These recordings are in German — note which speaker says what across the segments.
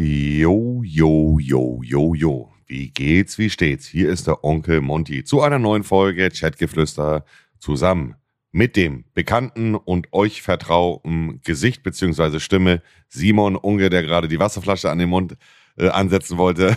Speaker 1: Jo, jo, jo, jo, jo. Wie geht's, wie steht's? Hier ist der Onkel Monty zu einer neuen Folge Chatgeflüster zusammen mit dem bekannten und euch vertrauten Gesicht beziehungsweise Stimme Simon Unge, der gerade die Wasserflasche an den Mund äh, ansetzen wollte.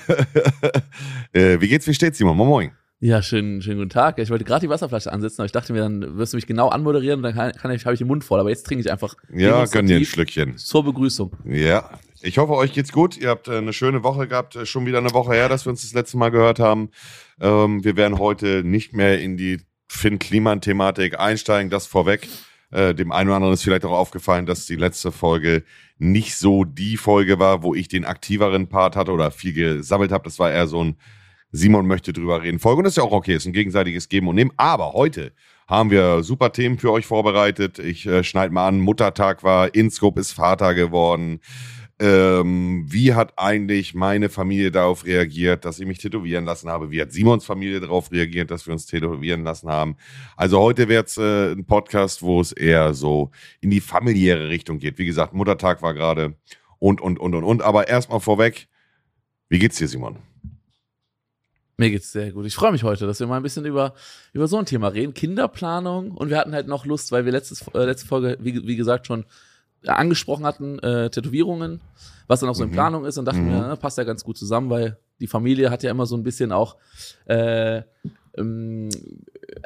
Speaker 1: äh, wie geht's, wie steht's, Simon? Moin, moin.
Speaker 2: Ja, schönen, schönen guten Tag. Ich wollte gerade die Wasserflasche ansetzen, aber ich dachte mir, dann wirst du mich genau anmoderieren und dann kann, kann ich, habe ich den Mund voll. Aber jetzt trinke ich einfach.
Speaker 1: Ja, gönn dir ein Schlückchen.
Speaker 2: Zur Begrüßung.
Speaker 1: Ja, ich hoffe, euch geht's gut. Ihr habt äh, eine schöne Woche gehabt. Äh, schon wieder eine Woche her, dass wir uns das letzte Mal gehört haben. Ähm, wir werden heute nicht mehr in die Finn-Kliman-Thematik einsteigen. Das vorweg. Äh, dem einen oder anderen ist vielleicht auch aufgefallen, dass die letzte Folge nicht so die Folge war, wo ich den aktiveren Part hatte oder viel gesammelt habe. Das war eher so ein Simon möchte drüber reden. Folge und das ist ja auch okay, ist ein gegenseitiges Geben und Nehmen. Aber heute haben wir super Themen für euch vorbereitet. Ich äh, schneide mal an, Muttertag war, Inscope ist Vater geworden. Ähm, wie hat eigentlich meine Familie darauf reagiert, dass ich mich tätowieren lassen habe? Wie hat Simons Familie darauf reagiert, dass wir uns tätowieren lassen haben? Also heute wird es äh, ein Podcast, wo es eher so in die familiäre Richtung geht. Wie gesagt, Muttertag war gerade und, und, und, und, und. Aber erstmal vorweg, wie geht's dir, Simon?
Speaker 2: Mir geht's sehr gut. Ich freue mich heute, dass wir mal ein bisschen über, über so ein Thema reden. Kinderplanung. Und wir hatten halt noch Lust, weil wir letztes, äh, letzte Folge, wie, wie gesagt, schon angesprochen hatten, äh, Tätowierungen, was dann auch so in mhm. Planung ist und dachten mhm. wir, ne, passt ja ganz gut zusammen, weil die Familie hat ja immer so ein bisschen auch äh, ähm,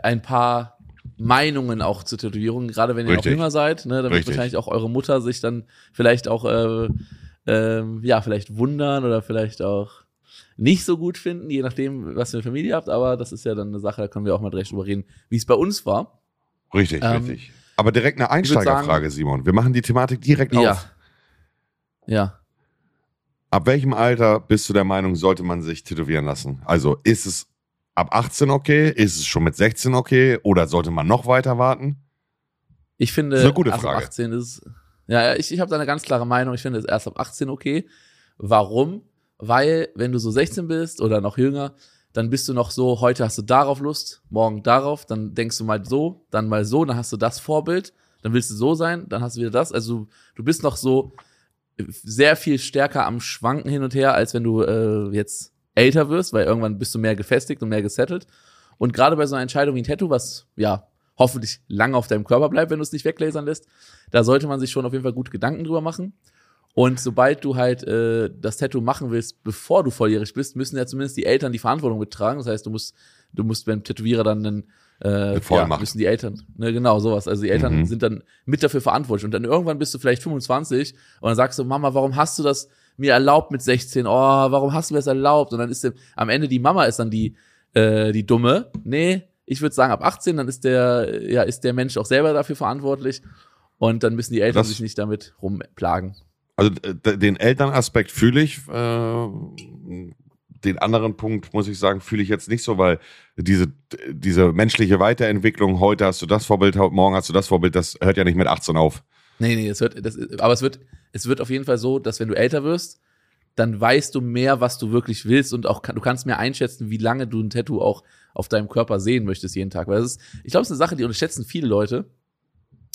Speaker 2: ein paar Meinungen auch zu Tätowierungen, gerade wenn ihr Richtig. noch jünger seid, ne, dann wird wahrscheinlich auch eure Mutter sich dann vielleicht auch äh, äh, ja, vielleicht wundern oder vielleicht auch nicht so gut finden, je nachdem, was für eine Familie habt, aber das ist ja dann eine Sache, da können wir auch mal direkt drüber reden, wie es bei uns war.
Speaker 1: Richtig, ähm, richtig. Aber direkt eine Einsteigerfrage, Simon. Wir machen die Thematik direkt
Speaker 2: ja.
Speaker 1: auf.
Speaker 2: Ja.
Speaker 1: Ab welchem Alter bist du der Meinung, sollte man sich tätowieren lassen? Also ist es ab 18 okay? Ist es schon mit 16 okay? Oder sollte man noch weiter warten?
Speaker 2: Ich finde,
Speaker 1: das ist eine gute Frage.
Speaker 2: ab 18 ist. Ja, ich, ich habe da eine ganz klare Meinung. Ich finde es erst ab 18 okay. Warum? Weil, wenn du so 16 bist oder noch jünger, dann bist du noch so, heute hast du darauf Lust, morgen darauf, dann denkst du mal so, dann mal so, dann hast du das Vorbild, dann willst du so sein, dann hast du wieder das. Also du bist noch so sehr viel stärker am Schwanken hin und her, als wenn du äh, jetzt älter wirst, weil irgendwann bist du mehr gefestigt und mehr gesettelt. Und gerade bei so einer Entscheidung wie ein Tattoo, was ja hoffentlich lange auf deinem Körper bleibt, wenn du es nicht weglasern lässt, da sollte man sich schon auf jeden Fall gut Gedanken drüber machen. Und sobald du halt äh, das Tattoo machen willst, bevor du volljährig bist, müssen ja zumindest die Eltern die Verantwortung mittragen. Das heißt, du musst, du musst beim Tätowierer dann einen äh, ja, müssen die Eltern, ne, genau, sowas. Also die Eltern mhm. sind dann mit dafür verantwortlich. Und dann irgendwann bist du vielleicht 25 und dann sagst du, Mama, warum hast du das mir erlaubt mit 16? Oh, warum hast du mir das erlaubt? Und dann ist der, am Ende die Mama ist dann die, äh, die Dumme. Nee, ich würde sagen, ab 18, dann ist der, ja, ist der Mensch auch selber dafür verantwortlich. Und dann müssen die Eltern das, sich nicht damit rumplagen.
Speaker 1: Also den Elternaspekt fühle ich. Äh, den anderen Punkt, muss ich sagen, fühle ich jetzt nicht so, weil diese, diese menschliche Weiterentwicklung, heute hast du das Vorbild, morgen hast du das Vorbild, das hört ja nicht mit 18 auf.
Speaker 2: Nee, nee, es wird, das, aber es wird, es wird auf jeden Fall so, dass wenn du älter wirst, dann weißt du mehr, was du wirklich willst und auch du kannst mehr einschätzen, wie lange du ein Tattoo auch auf deinem Körper sehen möchtest jeden Tag. Weil das ist, ich glaube, es ist eine Sache, die unterschätzen viele Leute.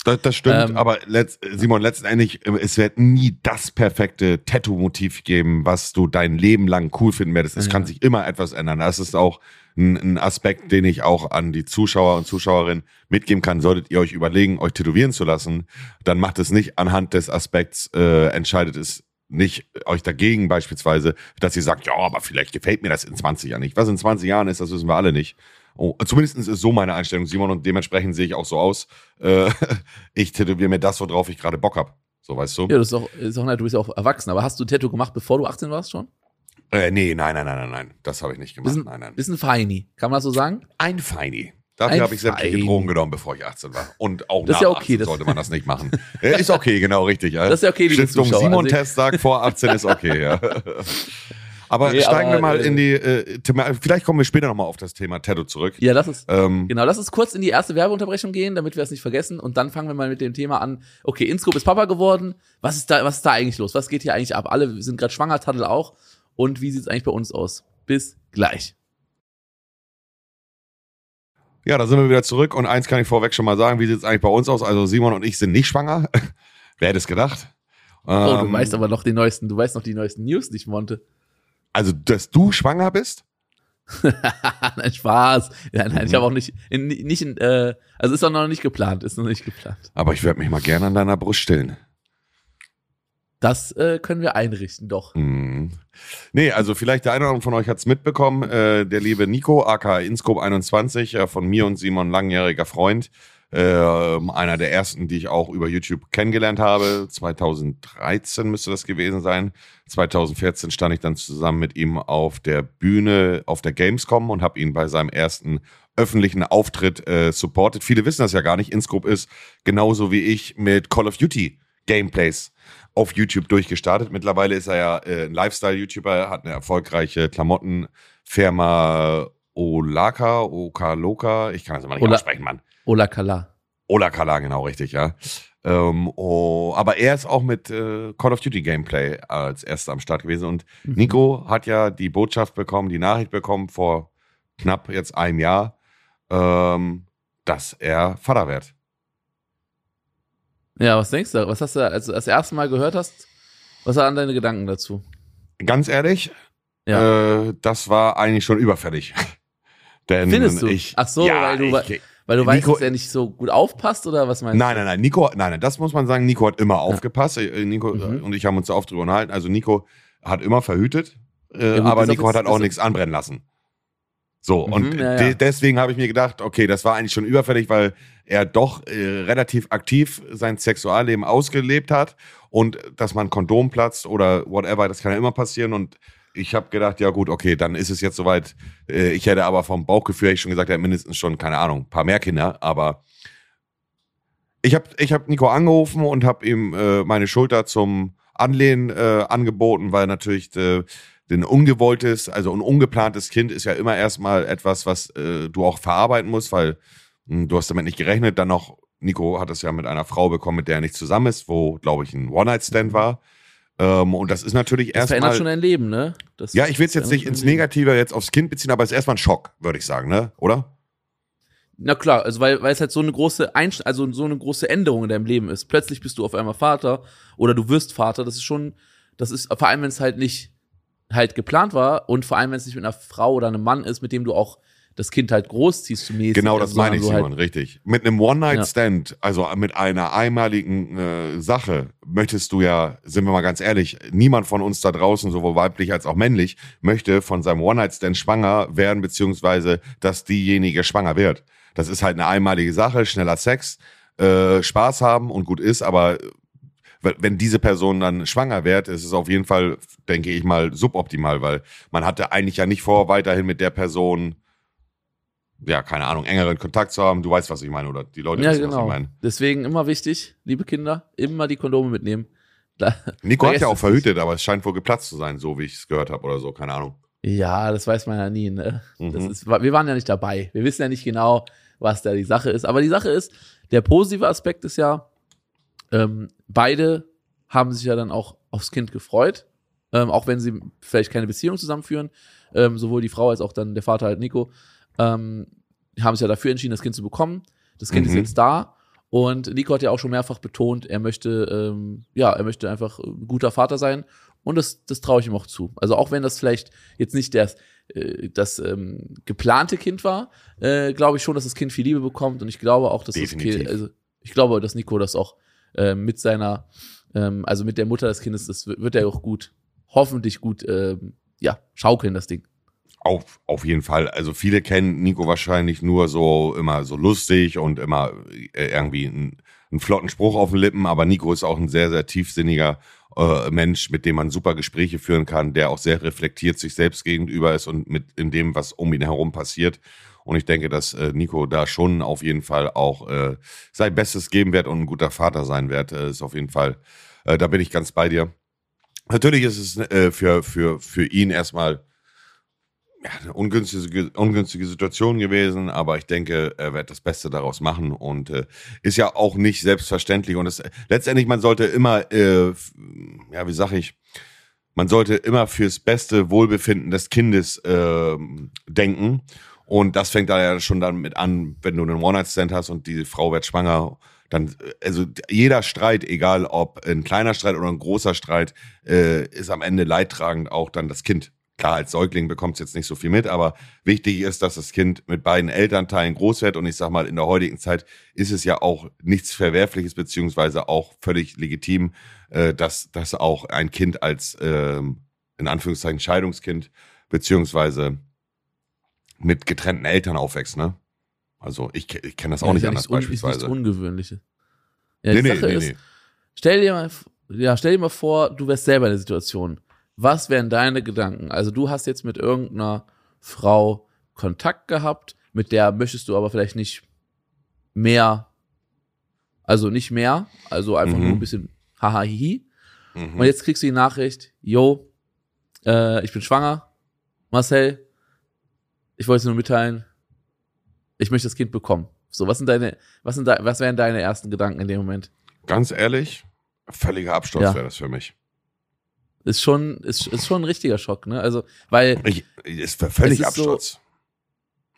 Speaker 1: Das, das stimmt, ähm, aber letzt, Simon, letztendlich, es wird nie das perfekte Tattoo-Motiv geben, was du dein Leben lang cool finden werdest. Es ja. kann sich immer etwas ändern. Das ist auch ein, ein, Aspekt, den ich auch an die Zuschauer und Zuschauerinnen mitgeben kann. Solltet ihr euch überlegen, euch tätowieren zu lassen, dann macht es nicht anhand des Aspekts, äh, entscheidet es nicht euch dagegen beispielsweise, dass ihr sagt, ja, aber vielleicht gefällt mir das in 20 Jahren nicht. Was in 20 Jahren ist, das wissen wir alle nicht. Oh, zumindest ist so meine Einstellung, Simon, und dementsprechend sehe ich auch so aus. Äh, ich tätowiere mir das, worauf ich gerade Bock habe. So, weißt du?
Speaker 2: Ja, das ist auch, ist auch, du bist ja auch erwachsen. Aber hast du ein Tattoo gemacht, bevor du 18 warst schon?
Speaker 1: Äh, nee, nein, nein, nein, nein, nein. Das habe ich nicht gemacht.
Speaker 2: Bisschen,
Speaker 1: nein, nein.
Speaker 2: Bisschen Feini. Kann man das so sagen?
Speaker 1: Ein Feini. Dafür habe ich sämtliche Drogen genommen, bevor ich 18 war. Und auch
Speaker 2: das
Speaker 1: nach
Speaker 2: ist ja okay,
Speaker 1: 18 sollte man das nicht machen. ja, ist okay, genau, richtig. Ja.
Speaker 2: Das ist ja okay, liebe
Speaker 1: Stiftung
Speaker 2: Zuschauer.
Speaker 1: Simon also Test sagt, vor 18 ist okay, ja. Aber nee, steigen aber, wir mal äh, in die, äh, Thema, vielleicht kommen wir später nochmal auf das Thema Tattoo zurück.
Speaker 2: Ja, lass es, ähm, genau, lass uns kurz in die erste Werbeunterbrechung gehen, damit wir es nicht vergessen und dann fangen wir mal mit dem Thema an. Okay, Inscope ist Papa geworden, was ist da, was ist da eigentlich los? Was geht hier eigentlich ab? Alle sind gerade schwanger, Taddel auch und wie sieht es eigentlich bei uns aus? Bis gleich.
Speaker 1: Ja, da sind wir wieder zurück und eins kann ich vorweg schon mal sagen, wie sieht es eigentlich bei uns aus? Also Simon und ich sind nicht schwanger. Wer hätte es gedacht?
Speaker 2: Oh, du
Speaker 1: Ähm,
Speaker 2: weißt aber noch die neuesten, du weißt noch die neuesten News nicht, Monte.
Speaker 1: Also, dass du schwanger bist?
Speaker 2: nein, Spaß. Ja, nein, ich
Speaker 1: Mhm.
Speaker 2: habe auch nicht, in, nicht in, äh, also ist auch noch nicht geplant, ist noch nicht geplant.
Speaker 1: Aber ich werde mich mal gerne an deiner Brust stillen.
Speaker 2: Das äh, können wir einrichten, doch.
Speaker 1: Hm. Nee, also vielleicht der eine oder andere von euch hat's mitbekommen. Äh, der liebe Nico, aka Inscope21, äh, von mir und Simon, langjähriger Freund. Äh, einer der ersten, die ich auch über YouTube kennengelernt habe. 2013 müsste das gewesen sein. 2014 stand ich dann zusammen mit ihm auf der Bühne auf der Gamescom und habe ihn bei seinem ersten öffentlichen Auftritt äh, supported. Viele wissen das ja gar nicht. Inscope ist genauso wie ich mit Call of Duty Gameplays auf YouTube durchgestartet. Mittlerweile ist er ja äh, ein Lifestyle-YouTuber, hat eine erfolgreiche Klamottenfirma Olaka, Okaloka, ich kann das immer nicht
Speaker 2: Ola-
Speaker 1: aussprechen, Mann.
Speaker 2: Ola Kala.
Speaker 1: Olakala, genau richtig, ja. Ähm, oh, aber er ist auch mit äh, Call of Duty Gameplay als erster am Start gewesen und
Speaker 2: Mhm.
Speaker 1: Nico hat ja die Botschaft bekommen, die Nachricht bekommen vor knapp jetzt einem Jahr, ähm, dass er Vater wird.
Speaker 2: Ja, was denkst du? Was hast du, als du das erste Mal gehört hast, was waren deine Gedanken dazu?
Speaker 1: Ganz ehrlich,
Speaker 2: Ja.
Speaker 1: äh, das war eigentlich schon überfällig. Denn
Speaker 2: Findest du?
Speaker 1: ich,
Speaker 2: Ach so, weil du-
Speaker 1: ich,
Speaker 2: Weil du weißt,
Speaker 1: Nico-
Speaker 2: dass er nicht so gut aufpasst oder was meinst
Speaker 1: Nein, nein, nein, Nico, nein, nein, das muss man sagen, Nico hat immer aufgepasst. Äh, Nico
Speaker 2: Mhm.
Speaker 1: und ich haben uns da oft drüber unterhalten. Also Nico hat immer verhütet, äh,
Speaker 2: gut,
Speaker 1: aber Nico hat halt auch nichts anbrennen lassen. So,
Speaker 2: Mhm,
Speaker 1: und
Speaker 2: ja,
Speaker 1: de
Speaker 2: ja.
Speaker 1: deswegen habe ich mir gedacht, okay, das war eigentlich schon überfällig, weil er doch äh, relativ aktiv sein Sexualleben ausgelebt hat und dass man Kondom platzt oder whatever, das kann ja immer passieren und ich habe gedacht, ja gut, okay, dann ist es jetzt soweit. Äh, ich hätte aber vom Bauchgefühl hätte ich schon gesagt, er hat mindestens schon, keine Ahnung, ein paar mehr Kinder, aber ich habe ich hab Nico angerufen und habe ihm äh, meine Schulter zum Anlehnen äh, angeboten, weil natürlich äh, ein ungewolltes, also ein ungeplantes Kind ist ja immer erstmal etwas, was äh, du auch verarbeiten musst, weil mh, du hast damit nicht gerechnet. Dann noch, Nico hat es ja mit einer Frau bekommen, mit der er nicht zusammen ist, wo, glaube ich, ein One-Night-Stand war. Ähm, und das ist natürlich
Speaker 2: Das verändert schon
Speaker 1: erstmal.
Speaker 2: dein Leben, ne? Das
Speaker 1: Ja, ich will es jetzt nicht
Speaker 2: schon
Speaker 1: ins. Negative jetzt aufs Kind beziehen, aber es ist erstmal ein Schock, würde ich sagen, ne? Oder?
Speaker 2: Na klar, also weil, weil es halt so eine große Einsch also so eine große Änderung in deinem Leben ist. Plötzlich bist du auf einmal Vater oder du wirst Vater. Das ist schon, das ist vor allem, wenn es halt nicht halt geplant war und vor allem, wenn es nicht mit einer Frau oder einem Mann ist, mit dem du auch das Kind halt großziehst zumindest.
Speaker 1: Genau, das meine ich, Simon,
Speaker 2: Halt,
Speaker 1: richtig. Mit einem One-Night-Stand, also mit einer einmaligen äh, Sache, möchtest du ja, sind wir mal ganz ehrlich, niemand von uns da draußen, sowohl weiblich als auch männlich, möchte von seinem One-Night-Stand schwanger werden, beziehungsweise, dass diejenige schwanger wird. Das ist halt eine einmalige Sache, schneller Sex, äh, Spaß haben und gut ist, aber äh, wenn diese Person dann schwanger wird, ist es auf jeden Fall, denke ich mal, suboptimal, weil man hatte eigentlich ja nicht vor, weiterhin mit der Person ja, keine Ahnung, engeren Kontakt zu haben. Du weißt, was ich meine, oder die Leute
Speaker 2: ja,
Speaker 1: wissen, was ich
Speaker 2: genau.
Speaker 1: meine.
Speaker 2: Deswegen immer wichtig, liebe Kinder, immer die Kondome mitnehmen. Da,
Speaker 1: Nico hat ja auch verhütet, aber es scheint wohl geplatzt zu sein, so wie ich es gehört habe oder so, keine Ahnung.
Speaker 2: ja, das weiß man ja nie, ne?
Speaker 1: Mhm.
Speaker 2: ist, wir waren ja nicht dabei. Wir wissen ja nicht genau, was da die Sache ist. Aber die Sache ist, der positive Aspekt ist ja, ähm, beide haben sich ja dann auch aufs Kind gefreut, ähm, auch wenn sie vielleicht keine Beziehung zusammenführen. Ähm, sowohl die Frau als auch dann der Vater halt Nico ähm, haben sich ja dafür entschieden, das Kind zu bekommen. Das Kind
Speaker 1: Mhm.
Speaker 2: ist jetzt da. Und Nico hat ja auch schon mehrfach betont, er möchte, ähm, ja, er möchte einfach ein guter Vater sein. Und das, das traue ich ihm auch zu. Also auch wenn das vielleicht jetzt nicht das, äh, das ähm, geplante Kind war, äh, glaube ich schon, dass das Kind viel Liebe bekommt. Und ich glaube auch, dass das
Speaker 1: Definitiv.
Speaker 2: Kind, also ich glaube, dass Nico das auch äh, mit seiner, ähm, also mit der Mutter des Kindes, das wird wird er auch gut, hoffentlich gut, ähm, ja, schaukeln, das Ding.
Speaker 1: Auf, auf jeden Fall. Also viele kennen Nico wahrscheinlich nur so immer so lustig und immer äh, irgendwie einen, einen flotten Spruch auf den Lippen, aber Nico ist auch ein sehr, sehr tiefsinniger äh, Mensch, mit dem man super Gespräche führen kann, der auch sehr reflektiert sich selbst gegenüber ist und mit in dem, was um ihn herum passiert. Und ich denke, dass äh, Nico da schon auf jeden Fall auch äh, sein Bestes geben wird und ein guter Vater sein wird. Äh, ist auf jeden Fall, äh, da bin ich ganz bei dir. Natürlich ist es äh, für, für, für ihn erstmal ja, eine ungünstige, ungünstige Situation gewesen, aber ich denke, er wird das Beste daraus machen und äh, ist ja auch nicht selbstverständlich. Und es, letztendlich, man sollte immer, äh, ja, wie sag ich, man sollte immer fürs beste Wohlbefinden des Kindes äh, denken. Und das fängt da ja schon dann mit an, wenn du einen One-Night-Stand hast und die Frau wird schwanger, dann, also jeder Streit, egal ob ein kleiner Streit oder ein großer Streit, äh, ist am Ende leidtragend auch dann das Kind. Klar, als Säugling bekommt es jetzt nicht so viel mit, aber wichtig ist, dass das Kind mit beiden Elternteilen groß wird. Und ich sag mal, in der heutigen Zeit ist es ja auch nichts Verwerfliches, beziehungsweise auch völlig legitim, äh, dass, dass auch ein Kind als ähm, in Anführungszeichen Scheidungskind, beziehungsweise mit getrennten Eltern aufwächst, ne? Also ich, ich kenne das auch
Speaker 2: Ja,
Speaker 1: nicht anders beispielsweise.
Speaker 2: Ist nichts Ungewöhnliches. Ja,
Speaker 1: nee, nee, nee,
Speaker 2: ist,
Speaker 1: nee.
Speaker 2: stell dir mal, ja, stell dir mal vor, du wärst selber in der Situation. Was wären deine Gedanken? Also du hast jetzt mit irgendeiner Frau Kontakt gehabt, mit der möchtest du aber vielleicht nicht mehr, also nicht mehr, also einfach
Speaker 1: Mhm.
Speaker 2: nur ein bisschen haha hihi.
Speaker 1: Mhm.
Speaker 2: Und jetzt kriegst du die Nachricht, yo, äh, ich bin schwanger, Marcel, ich wollte es nur mitteilen, ich möchte das Kind bekommen. So, was sind deine, was sind da, was wären deine ersten Gedanken in dem Moment?
Speaker 1: Ganz ehrlich, völliger Absturz
Speaker 2: Ja.
Speaker 1: wäre das für mich.
Speaker 2: Ist schon, ist, ist schon ein richtiger Schock, ne? Also, weil,
Speaker 1: Ich, ist völlig
Speaker 2: ist so-
Speaker 1: Absturz.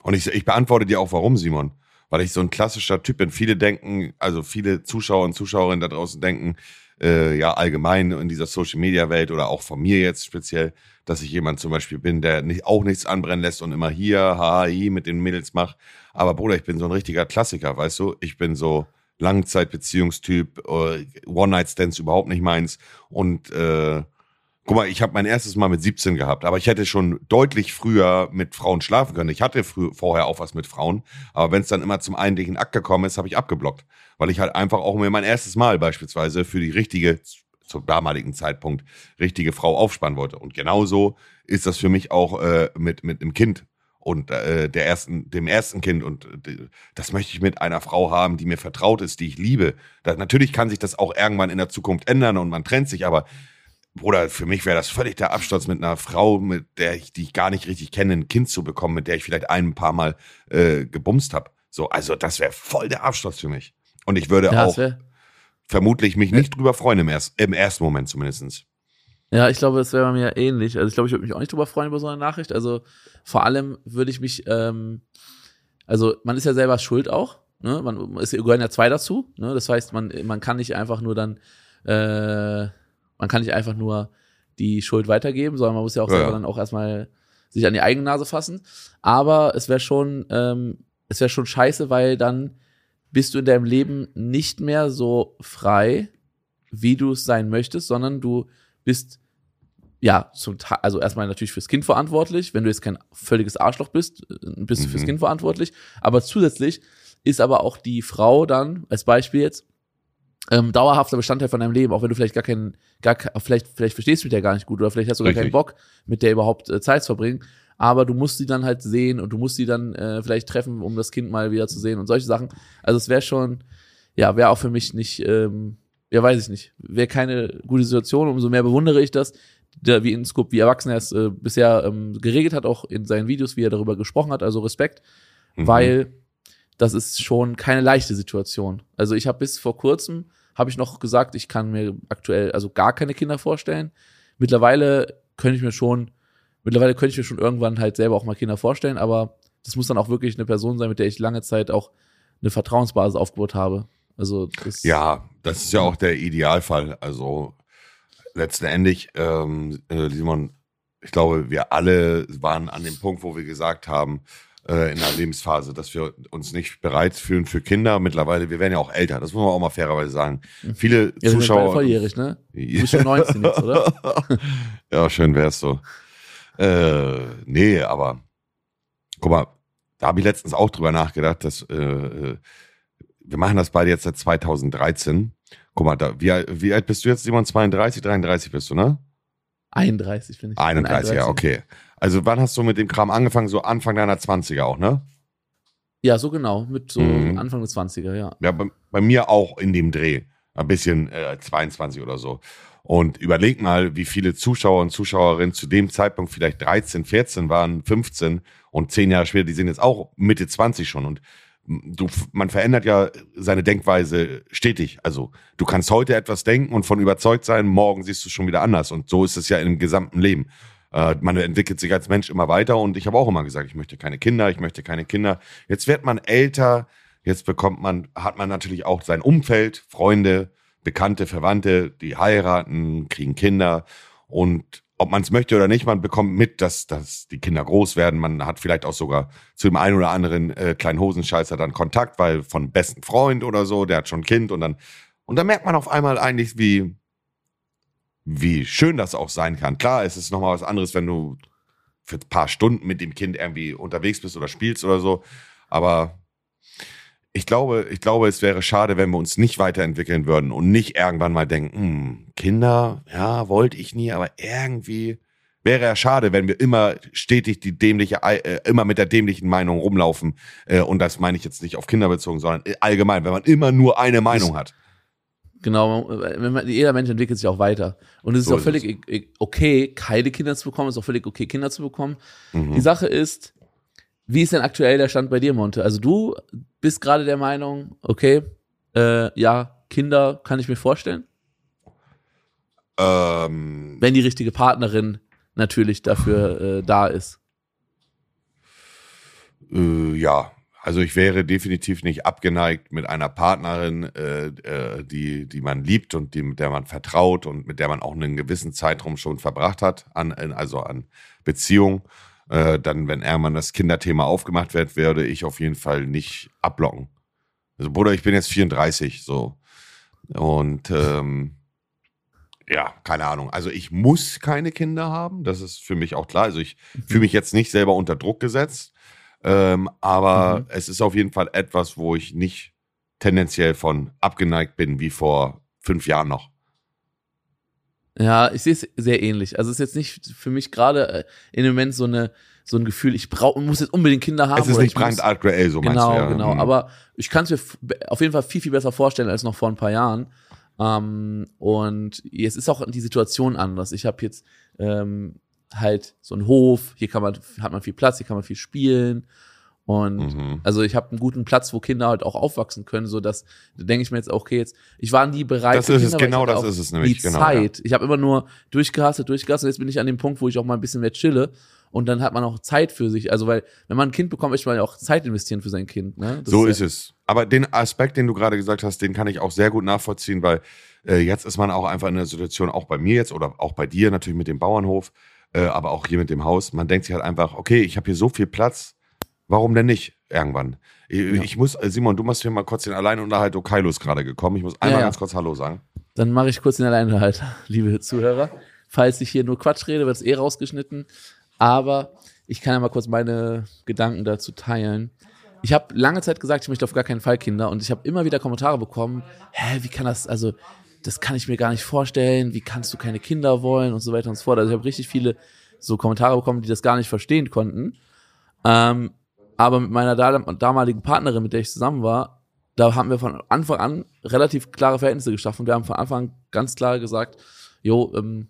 Speaker 1: Und ich, ich beantworte dir auch, warum, Simon. Weil ich so ein klassischer Typ bin. Viele denken, also viele Zuschauer und Zuschauerinnen da draußen denken, äh, ja, allgemein in dieser Social Media Welt oder auch von mir jetzt speziell, dass ich jemand zum Beispiel bin, der nicht, auch nichts anbrennen lässt und immer hier, hi, mit den Mädels macht. Aber Bruder, ich bin so ein richtiger Klassiker, weißt du? Ich bin so Langzeitbeziehungstyp, äh, One-Night-Stands überhaupt nicht meins. Und äh, Guck mal, ich habe mein erstes Mal mit 17 gehabt, aber ich hätte schon deutlich früher mit Frauen schlafen können. Ich hatte frü vorher auch was mit Frauen, aber wenn es dann immer zum eigentlichen Akt gekommen ist, habe ich abgeblockt, weil ich halt einfach auch mir mein erstes Mal beispielsweise für die richtige zum damaligen Zeitpunkt richtige Frau aufspannen wollte. Und genauso ist das für mich auch äh, mit mit einem Kind und äh, der ersten dem ersten Kind und äh, das möchte ich mit einer Frau haben, die mir vertraut ist, die ich liebe. Da, natürlich kann sich das auch irgendwann in der Zukunft ändern und man trennt sich, aber Bruder, für mich wäre das völlig der Absturz, mit einer Frau, mit der ich, die ich gar nicht richtig kenne, ein Kind zu bekommen, mit der ich vielleicht ein paar Mal äh, gebumst habe. So, also das wäre voll der Absturz für mich. Und ich würde
Speaker 2: ja,
Speaker 1: auch vermutlich mich nicht drüber freuen im, erst, im ersten Moment zumindestens.
Speaker 2: ja, ich glaube, es wäre bei mir ähnlich. Also ich glaube, ich würde mich auch nicht drüber freuen über so eine Nachricht. Also vor allem würde ich mich, ähm, also man ist ja selber schuld auch. Ne? Man, es gehören ja zwei dazu. Ne? Das heißt, man, man kann nicht einfach nur dann, äh, man kann nicht einfach nur die Schuld weitergeben, sondern man muss ja auch
Speaker 1: Ja,
Speaker 2: selber
Speaker 1: ja.
Speaker 2: dann auch erstmal sich an die eigene Nase fassen. Aber es wäre schon, ähm, es wäre schon scheiße, weil dann bist du in deinem Leben nicht mehr so frei, wie du es sein möchtest, sondern du bist ja zum Teil, also erstmal natürlich fürs Kind verantwortlich. Wenn du jetzt kein völliges Arschloch bist, äh, bist du fürs
Speaker 1: Mhm.
Speaker 2: Kind verantwortlich. Aber zusätzlich ist aber auch die Frau dann, als Beispiel jetzt, ähm, dauerhafter Bestandteil von deinem Leben, auch wenn du vielleicht gar keinen, gar vielleicht, vielleicht verstehst du mit der gar nicht gut oder vielleicht hast du gar keinen Bock, mit der überhaupt äh, Zeit zu verbringen. Aber du musst sie dann halt sehen und du musst sie dann äh, vielleicht treffen, um das Kind mal wieder zu sehen und solche Sachen. Also es wäre schon, ja, wäre auch für mich nicht, ähm, ja, weiß ich nicht, wäre keine gute Situation. Umso mehr bewundere ich das, der, wie Inscope, wie erwachsen er es äh, bisher ähm, geregelt hat, auch in seinen Videos, wie er darüber gesprochen hat. Also Respekt,
Speaker 1: Mhm.
Speaker 2: weil das ist schon keine leichte Situation. Also ich habe bis vor kurzem habe ich noch gesagt, ich kann mir aktuell also gar keine Kinder vorstellen. Mittlerweile könnte ich mir schon, mittlerweile könnte ich mir schon irgendwann halt selber auch mal Kinder vorstellen, aber das muss dann auch wirklich eine Person sein, mit der ich lange Zeit auch eine Vertrauensbasis aufgebaut habe. Also das,
Speaker 1: Ja, das ist ja auch der Idealfall. Also letztendlich, ähm, äh, Simon, ich glaube, wir alle waren an dem Punkt, wo wir gesagt haben, äh, in der Lebensphase, dass wir uns nicht bereit fühlen für Kinder. Mittlerweile, wir werden ja auch älter, das muss man auch mal fairerweise sagen. Viele
Speaker 2: ja,
Speaker 1: Zuschauer.
Speaker 2: volljährig, ne? Du bist schon 19 jetzt, oder?
Speaker 1: ja, schön wär's so. Äh, nee, aber guck mal, da habe ich letztens auch drüber nachgedacht, dass äh, äh, wir machen das beide jetzt seit 2013. Guck mal, da, wie, wie alt bist du jetzt, Simon? 32, 33 bist du, ne?
Speaker 2: 31 finde ich.
Speaker 1: 31, ja, okay. Also wann hast du mit dem Kram angefangen? So Anfang deiner 20er auch, ne?
Speaker 2: Ja, so genau, mit so
Speaker 1: Mhm.
Speaker 2: Anfang des 20er, ja.
Speaker 1: Ja, bei, bei mir auch in dem Dreh. Ein bisschen äh, 22 oder so. Und überleg mal, wie viele Zuschauer und Zuschauerinnen zu dem Zeitpunkt vielleicht 13, 14 waren, 15 und zehn Jahre später, die sind jetzt auch Mitte 20 schon. Und du, man verändert ja seine Denkweise stetig. Also du kannst heute etwas denken und von überzeugt sein, morgen siehst du es schon wieder anders. Und so ist es ja im gesamten Leben. Äh, man entwickelt sich als Mensch immer weiter und ich habe auch immer gesagt, ich möchte keine Kinder, ich möchte keine Kinder. Jetzt wird man älter, Jetzt bekommt man, hat man natürlich auch sein Umfeld, Freunde, Bekannte, Verwandte, die heiraten, kriegen Kinder und ob man es möchte oder nicht, man bekommt mit, dass, dass die Kinder groß werden. Man hat vielleicht auch sogar zu dem einen oder anderen äh, kleinen Hosenscheißer dann Kontakt, weil von besten Freund oder so, der hat schon ein Kind und dann und dann merkt man auf einmal eigentlich, wie wie schön das auch sein kann. Klar, es ist nochmal was anderes, wenn du für ein paar Stunden mit dem Kind irgendwie unterwegs bist oder spielst oder so. Aber ich glaube, ich glaube, es wäre schade, wenn wir uns nicht weiterentwickeln würden und nicht irgendwann mal denken, hm, Kinder, ja, wollte ich nie, aber irgendwie wäre ja schade, wenn wir immer stetig die dämliche, äh, immer mit der dämlichen Meinung rumlaufen. Äh, und das meine ich jetzt nicht auf Kinder bezogen, sondern allgemein, wenn man immer nur eine Meinung hat.
Speaker 2: Genau, wenn man, jeder Mensch entwickelt sich auch weiter. Und es ist so auch völlig ist okay, keine Kinder zu bekommen, es ist auch völlig okay, Kinder zu bekommen. Mhm. Die Sache ist, wie ist denn aktuell der Stand bei dir, Monte? Also du bist gerade der Meinung, okay, äh, ja, Kinder kann ich mir vorstellen.
Speaker 1: Ähm,
Speaker 2: Wenn die richtige Partnerin natürlich dafür äh, da ist.
Speaker 1: Äh, ja, also ich wäre definitiv nicht abgeneigt mit einer Partnerin, äh, äh, die, die man liebt und die, mit der man vertraut und mit der man auch einen gewissen Zeitraum schon verbracht hat, an, also an Beziehung. Äh, dann, wenn irgendwann das Kinderthema aufgemacht wird, werde ich auf jeden Fall nicht ablocken. Also Bruder, ich bin jetzt 34, so. Und ähm, ja, keine Ahnung. Also ich muss keine Kinder haben, das ist für mich auch klar. Also ich mhm. fühle mich jetzt nicht selber unter Druck gesetzt. Ähm, aber mhm. es ist auf jeden Fall etwas, wo ich nicht tendenziell von abgeneigt bin, wie vor fünf Jahren noch.
Speaker 2: Ja, ich sehe es sehr ähnlich. Also es ist jetzt nicht für mich gerade äh, dem Moment so eine so ein Gefühl, ich brauche muss jetzt unbedingt Kinder haben.
Speaker 1: Es ist nicht brand aktuell, so
Speaker 2: genau,
Speaker 1: meinst du,
Speaker 2: ja. Genau, mhm. aber ich kann es mir auf jeden Fall viel, viel besser vorstellen als noch vor ein paar Jahren. Ähm, und jetzt ist auch die Situation anders. Ich habe jetzt ähm, halt so ein Hof, hier kann man, hat man viel Platz, hier kann man viel spielen. Und mhm. also ich habe einen guten Platz, wo Kinder halt auch aufwachsen können, so dass da denke ich mir jetzt auch, okay, jetzt ich war nie bereit.
Speaker 1: Das ist Kinder, es, genau das ist es nämlich.
Speaker 2: Die
Speaker 1: genau,
Speaker 2: Zeit. Ja. Ich habe immer nur durchgehastet, durchgehastet. Jetzt bin ich an dem Punkt, wo ich auch mal ein bisschen mehr chille und dann hat man auch Zeit für sich. Also weil wenn man ein Kind bekommt, möchte man ja auch Zeit investieren für sein Kind. Ne?
Speaker 1: so ist, ist es. Aber den Aspekt, den du gerade gesagt hast, den kann ich auch sehr gut nachvollziehen, weil äh, jetzt ist man auch einfach in der Situation, auch bei mir jetzt oder auch bei dir natürlich mit dem Bauernhof äh, aber auch hier mit dem Haus. Man denkt sich halt einfach, okay, ich habe hier so viel Platz, warum denn nicht irgendwann? Ich, ja. ich muss, äh, Simon, du machst hier mal kurz den Alleinunterhalt. Okailo ist gerade gekommen. Ich muss einmal ja, ja. ganz kurz Hallo sagen.
Speaker 2: Dann mache ich kurz den Alleinunterhalt, liebe Zuhörer. Falls ich hier nur Quatsch rede, wird es eh rausgeschnitten. Aber ich kann ja mal kurz meine Gedanken dazu teilen. Ich habe lange Zeit gesagt, ich möchte auf gar keinen Fall Kinder und ich habe immer wieder Kommentare bekommen, hä, wie kann das, also das kann ich mir gar nicht vorstellen, wie kannst du keine Kinder wollen und so weiter und so fort. Also ich habe richtig viele so Kommentare bekommen, die das gar nicht verstehen konnten. Ähm, aber mit meiner damaligen Partnerin, mit der ich zusammen war, da haben wir von Anfang an relativ klare Verhältnisse geschaffen. Wir haben von Anfang an ganz klar gesagt, jo, ähm,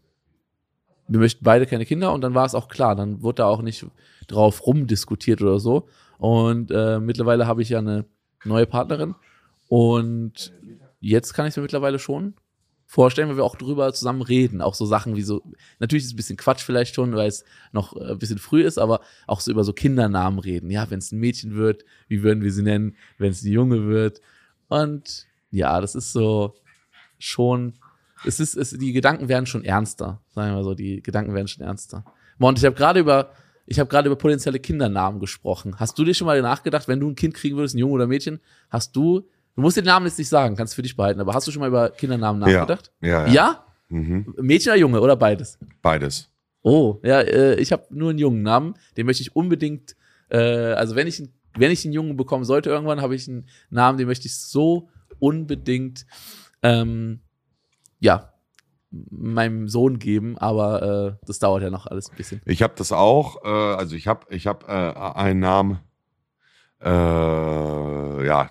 Speaker 2: wir möchten beide keine Kinder und dann war es auch klar. Dann wurde da auch nicht drauf rumdiskutiert oder so. Und äh, mittlerweile habe ich ja eine neue Partnerin und jetzt kann ich es mir mittlerweile schon vorstellen, wenn wir auch drüber zusammen reden. Auch so Sachen wie so, natürlich ist es ein bisschen Quatsch vielleicht schon, weil es noch äh, ein bisschen früh ist, aber auch so über so Kindernamen reden. Ja, wenn es ein Mädchen wird, wie würden wir sie nennen, wenn es ein Junge wird. Und ja, das ist so schon, es ist, es, die Gedanken werden schon ernster, sagen wir mal so, die Gedanken werden schon ernster. Und ich habe gerade über, ich habe gerade über potenzielle Kindernamen gesprochen. Hast du dir schon mal nachgedacht, wenn du ein Kind kriegen würdest, ein Junge oder Mädchen, hast du Du musst den Namen jetzt nicht sagen, kannst für dich behalten, aber hast du schon mal über Kindernamen nachgedacht?
Speaker 1: Ja. Ja?
Speaker 2: ja? Mhm. Mädchen oder Junge oder beides?
Speaker 1: Beides.
Speaker 2: Oh, ja, äh, ich habe nur einen jungen Namen, den möchte ich unbedingt, äh, also wenn ich, wenn ich einen Jungen bekommen sollte irgendwann, habe ich einen Namen, den möchte ich so unbedingt, ähm, ja, meinem Sohn geben, aber äh, das dauert ja noch alles ein bisschen.
Speaker 1: Ich habe das auch, äh, also ich habe ich hab, äh, einen Namen, äh, ja,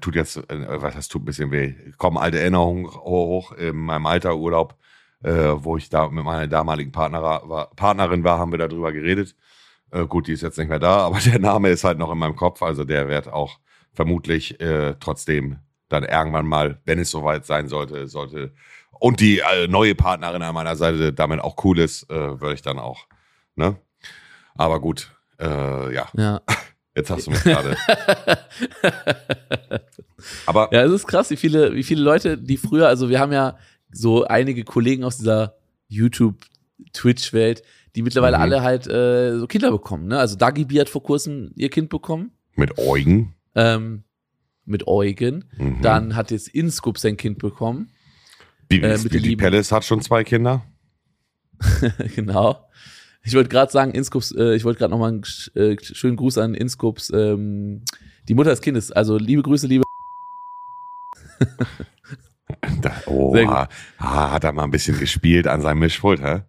Speaker 1: tut jetzt, äh, was das tut ein bisschen weh. Kommen alte Erinnerungen hoch in meinem Alter Urlaub, äh, wo ich da mit meiner damaligen Partner, war, Partnerin war, haben wir darüber geredet. Äh, gut, die ist jetzt nicht mehr da, aber der Name ist halt noch in meinem Kopf, also der wird auch vermutlich äh, trotzdem dann irgendwann mal, wenn es soweit sein sollte, sollte und die äh, neue Partnerin an meiner Seite damit auch cool ist, äh, würde ich dann auch, ne? Aber gut, äh, ja.
Speaker 2: Ja.
Speaker 1: Jetzt hast du mich gerade. Aber
Speaker 2: Ja, es ist krass, wie viele, wie viele Leute, die früher, also wir haben ja so einige Kollegen aus dieser YouTube, Twitch-Welt, die mittlerweile
Speaker 1: Mhm.
Speaker 2: alle halt äh, so Kinder bekommen. Ne? Also Dagi B hat vor kurzem ihr Kind bekommen,
Speaker 1: mit Eugen.
Speaker 2: ähm, mit Eugen.
Speaker 1: Mhm.
Speaker 2: Dann hat jetzt Inscoop sein Kind bekommen.
Speaker 1: Bibi,
Speaker 2: äh, lieben-
Speaker 1: Palace hat schon zwei Kinder.
Speaker 2: genau. Ich wollte gerade sagen, Inscoops, äh, ich wollte gerade nochmal einen äh, schönen Gruß an Inscoops, ähm, die Mutter des Kindes. Also liebe Grüße, liebe.
Speaker 1: Da, oh, ah, hat er mal ein bisschen gespielt an seinem Mischpult, hä?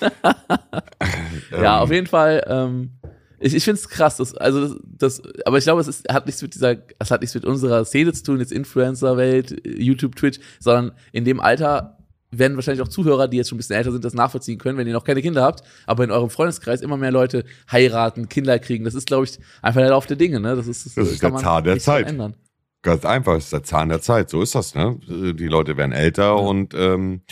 Speaker 2: Ja,
Speaker 1: Ähm,
Speaker 2: auf jeden Fall. Ähm, ich ich finde es krass. Das, also das, das, aber ich glaube, es ist, hat nichts mit dieser, es hat nichts mit unserer Szene zu tun, jetzt Influencer-Welt, YouTube, Twitch, sondern in dem Alter werden wahrscheinlich auch Zuhörer, die jetzt schon ein bisschen älter sind, das nachvollziehen können, wenn ihr noch keine Kinder habt, aber in eurem Freundeskreis immer mehr Leute heiraten, Kinder kriegen. Das ist, glaube ich, einfach der Lauf der Dinge. Ne? Das ist,
Speaker 1: Das ist der Zahn der Zeit.
Speaker 2: Ändern.
Speaker 1: Ganz einfach, ist der Zahn der Zeit. So ist das, ne? Die Leute werden älter und ähm,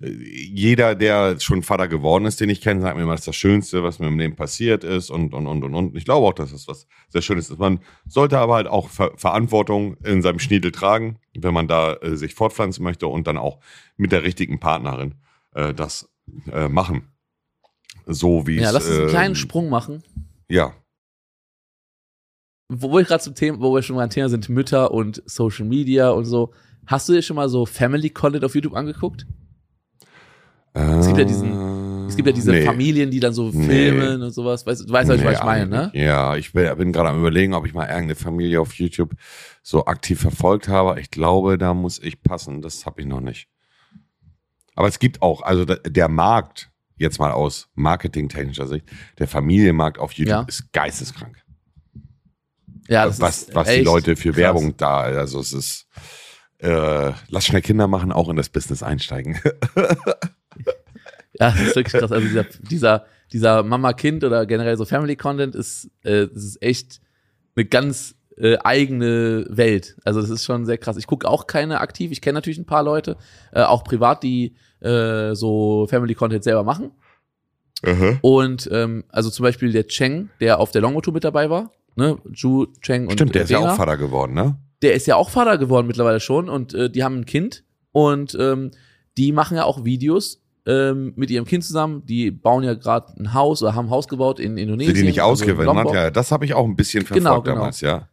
Speaker 1: jeder, der schon Vater geworden ist, den ich kenne, sagt mir immer, das ist das Schönste, was mir im Leben passiert ist und und und und und. Ich glaube auch, dass das was sehr Schönes ist. Man sollte aber halt auch Ver Verantwortung in seinem Schniedel tragen, wenn man da äh, sich fortpflanzen möchte und dann auch mit der richtigen Partnerin äh, das äh, machen. So wie
Speaker 2: Ja, lass uns einen
Speaker 1: ähm,
Speaker 2: kleinen Sprung machen.
Speaker 1: Ja,
Speaker 2: Wo wir gerade zum Thema, wo wir schon beim Thema sind, Mütter und Social Media und so. Hast du dir schon mal so Family Content auf YouTube angeguckt? Es gibt ja diesen- Es gibt ja diese
Speaker 1: Nee.
Speaker 2: Familien, die dann so
Speaker 1: Nee.
Speaker 2: filmen und sowas. Weißt, du weißt, was
Speaker 1: Nee,
Speaker 2: ich meine, ne?
Speaker 1: Ja, ich bin, bin gerade am überlegen, ob ich mal irgendeine Familie auf YouTube so aktiv verfolgt habe. Ich glaube, da muss ich passen. Das habe ich noch nicht. Aber es gibt auch, also der Markt, jetzt mal aus marketingtechnischer Sicht, der Familienmarkt auf YouTube
Speaker 2: Ja.
Speaker 1: ist geisteskrank.
Speaker 2: Ja, das
Speaker 1: was was die Leute für
Speaker 2: krass.
Speaker 1: Werbung da, also es ist, äh, lass schnell Kinder machen, auch in das Business einsteigen.
Speaker 2: Ja, das ist wirklich krass. Also dieser, dieser, dieser Mama-Kind oder generell so Family-Content ist, äh, das ist echt eine ganz äh, eigene Welt. Also das ist schon sehr krass. Ich gucke auch keine aktiv. Ich kenne natürlich ein paar Leute, äh, auch privat, die äh, so Family-Content selber machen.
Speaker 1: Mhm.
Speaker 2: Und ähm, also zum Beispiel der Cheng, der auf der Longboat-Tour mit dabei war, ne, Ju, Cheng und
Speaker 1: Stimmt, der
Speaker 2: äh,
Speaker 1: ist ja auch Vater geworden, ne?
Speaker 2: der ist ja auch Vater geworden mittlerweile schon und äh, die haben ein Kind und ähm, die machen ja auch Videos ähm, mit ihrem Kind zusammen. Die bauen ja gerade ein Haus oder haben ein Haus gebaut in Indonesien.
Speaker 1: Sind die nicht
Speaker 2: also
Speaker 1: ausgewandert? Ja, das habe ich auch ein bisschen verfolgt
Speaker 2: Genau, genau.
Speaker 1: damals, ja.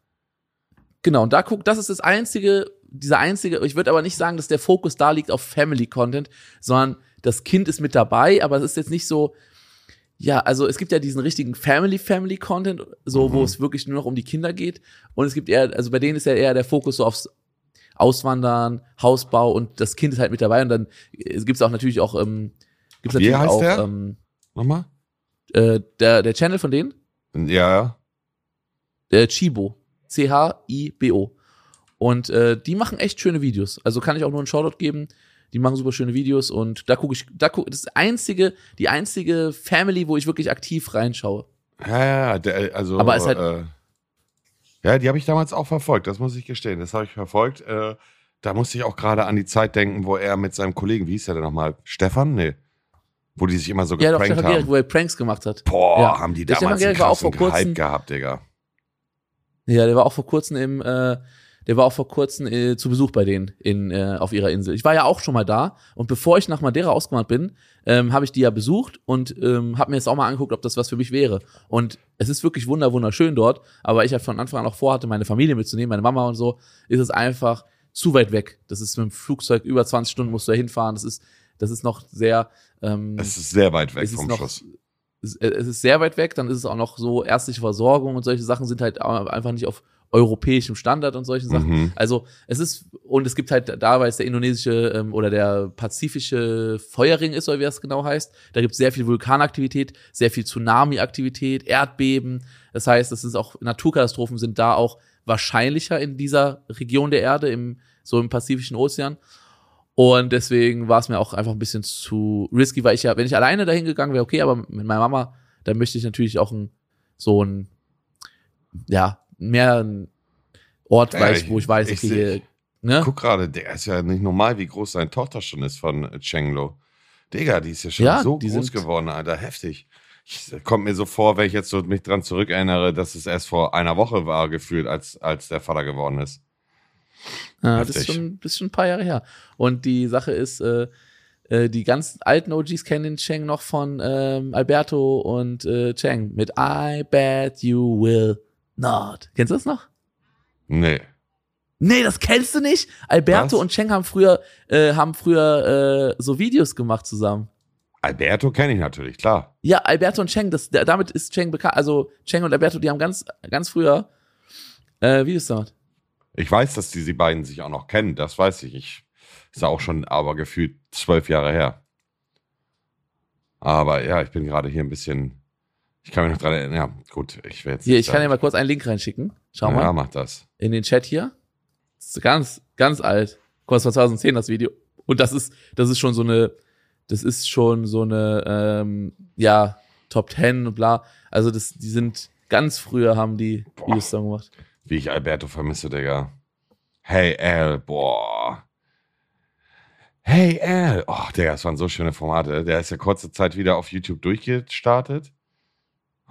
Speaker 2: Genau, und da guckt, das ist das einzige, dieser einzige, ich würde aber nicht sagen, dass der Fokus da liegt auf Family Content, sondern das Kind ist mit dabei, aber es ist jetzt nicht so, ja, also es gibt ja diesen richtigen Family Family Content, so
Speaker 1: Mhm.
Speaker 2: wo es wirklich nur noch um die Kinder geht und es gibt eher, also bei denen ist ja eher der Fokus so aufs Auswandern, Hausbau und das Kind ist halt mit dabei und dann gibt es auch natürlich auch, ähm, gibt's
Speaker 1: Wie
Speaker 2: natürlich
Speaker 1: heißt
Speaker 2: auch
Speaker 1: der?
Speaker 2: Ähm,
Speaker 1: Nochmal?
Speaker 2: äh, der, der Channel von denen,
Speaker 1: Ja, ja.
Speaker 2: äh, Chibo. C-H-I-B-O. Und äh, die machen echt schöne Videos. Also kann ich auch nur einen Shoutout geben. Die machen super schöne Videos und da gucke ich, da guck, das ist das einzige, die einzige Family, wo ich wirklich aktiv reinschaue.
Speaker 1: Ja, ja, der, also.
Speaker 2: Aber ist halt-
Speaker 1: äh, ja, die habe ich damals auch verfolgt, das muss ich gestehen. Das habe ich verfolgt. Äh, da musste ich auch gerade an die Zeit denken, wo er mit seinem Kollegen, wie hieß der denn nochmal? Stefan? Nee. Wo die sich immer so
Speaker 2: Ja, doch,
Speaker 1: geprankt
Speaker 2: Stefan Gehrig,
Speaker 1: haben.
Speaker 2: wo er Pranks gemacht hat.
Speaker 1: Boah,
Speaker 2: Ja.
Speaker 1: haben die
Speaker 2: Der Stefan
Speaker 1: damals einen
Speaker 2: Gehrig war auch
Speaker 1: krassen
Speaker 2: vor kurzem-
Speaker 1: Hype gehabt, Digga.
Speaker 2: Ja, der war auch vor kurzem im, äh, der war auch vor kurzem äh, zu Besuch bei denen in, äh, auf ihrer Insel. Ich war ja auch schon mal da und bevor ich nach Madeira ausgewandert bin, ähm, habe ich die ja besucht und ähm, habe mir jetzt auch mal angeguckt, ob das was für mich wäre. Und es ist wirklich wunder wunderschön dort, aber ich halt von Anfang an auch vorhatte, meine Familie mitzunehmen, meine Mama und so, ist es einfach zu weit weg. Das ist mit dem Flugzeug über 20 Stunden musst du da hinfahren. Das ist, das ist noch sehr ähm,
Speaker 1: Es ist sehr weit weg vom
Speaker 2: noch-
Speaker 1: Schuss.
Speaker 2: es ist sehr weit weg, dann ist es auch noch so, ärztliche Versorgung und solche Sachen sind halt einfach nicht auf europäischem Standard und solche Sachen.
Speaker 1: Mhm.
Speaker 2: Also es ist, und es gibt halt da, weil es der indonesische ähm, oder der pazifische Feuerring ist, oder wie das genau heißt, da gibt es sehr viel Vulkanaktivität, sehr viel Tsunami-Aktivität, Erdbeben. Das heißt, es ist auch, Naturkatastrophen sind da auch wahrscheinlicher in dieser Region der Erde, im, so im Pazifischen Ozean. Und deswegen war es mir auch einfach ein bisschen zu risky, weil ich ja, wenn ich alleine dahin gegangen wäre, okay, aber mit meiner Mama, dann möchte ich natürlich auch ein, so ein, ja, mehr ein Ort,
Speaker 1: Ja,
Speaker 2: weiß,
Speaker 1: ich-
Speaker 2: wo ich weiß,
Speaker 1: ich
Speaker 2: okay, hier, ne?
Speaker 1: Guck gerade, der ist ja nicht normal, wie groß seine Tochter schon ist von Chenglo. Digga, die ist ja schon
Speaker 2: Ja,
Speaker 1: so groß geworden, Alter. Heftig. ich kommt mir so vor, wenn ich jetzt so mich dran zurückerinnere, dass es erst vor einer Woche war, gefühlt, als, als der Vater geworden ist.
Speaker 2: Ja, das ist schon, das ist schon ein paar Jahre her. Und die Sache ist, äh, äh, die ganz alten OGs kennen den Cheng noch von ähm, Alberto und äh, Cheng mit I bet you will not. Kennst du das noch?
Speaker 1: Nee.
Speaker 2: Nee, das kennst du nicht? Alberto Was? und Cheng haben früher, äh, haben früher äh, so Videos gemacht zusammen.
Speaker 1: Alberto kenne ich natürlich, klar.
Speaker 2: Ja, Alberto und Cheng, das, damit ist Cheng bekannt. Also Cheng und Alberto, die haben ganz, ganz früher äh, Videos gemacht.
Speaker 1: Ich weiß, dass diese beiden sich auch noch kennen, das weiß ich. Ich ist auch schon aber gefühlt zwölf Jahre her. Aber ja, ich bin gerade hier ein bisschen. Ich kann mich noch dran erinnern. Ja, gut, ich werde jetzt.
Speaker 2: Hier, ich kann dir mal kurz einen Link reinschicken. Schau ja, mal.
Speaker 1: Ja, mach das.
Speaker 2: In den Chat hier. Das ist ganz, ganz alt. Kurz vor 2010 das Video. Und das ist, das ist schon so eine, das ist schon so eine, ähm, ja, Top 10 und bla. Also das, die sind ganz früher haben die boah, Videos dann gemacht.
Speaker 1: Wie ich Alberto vermisse, Digga. Hey Al, boah. Hey Al. Oh, Digga, das waren so schöne Formate. Der ist ja kurze Zeit wieder auf YouTube durchgestartet.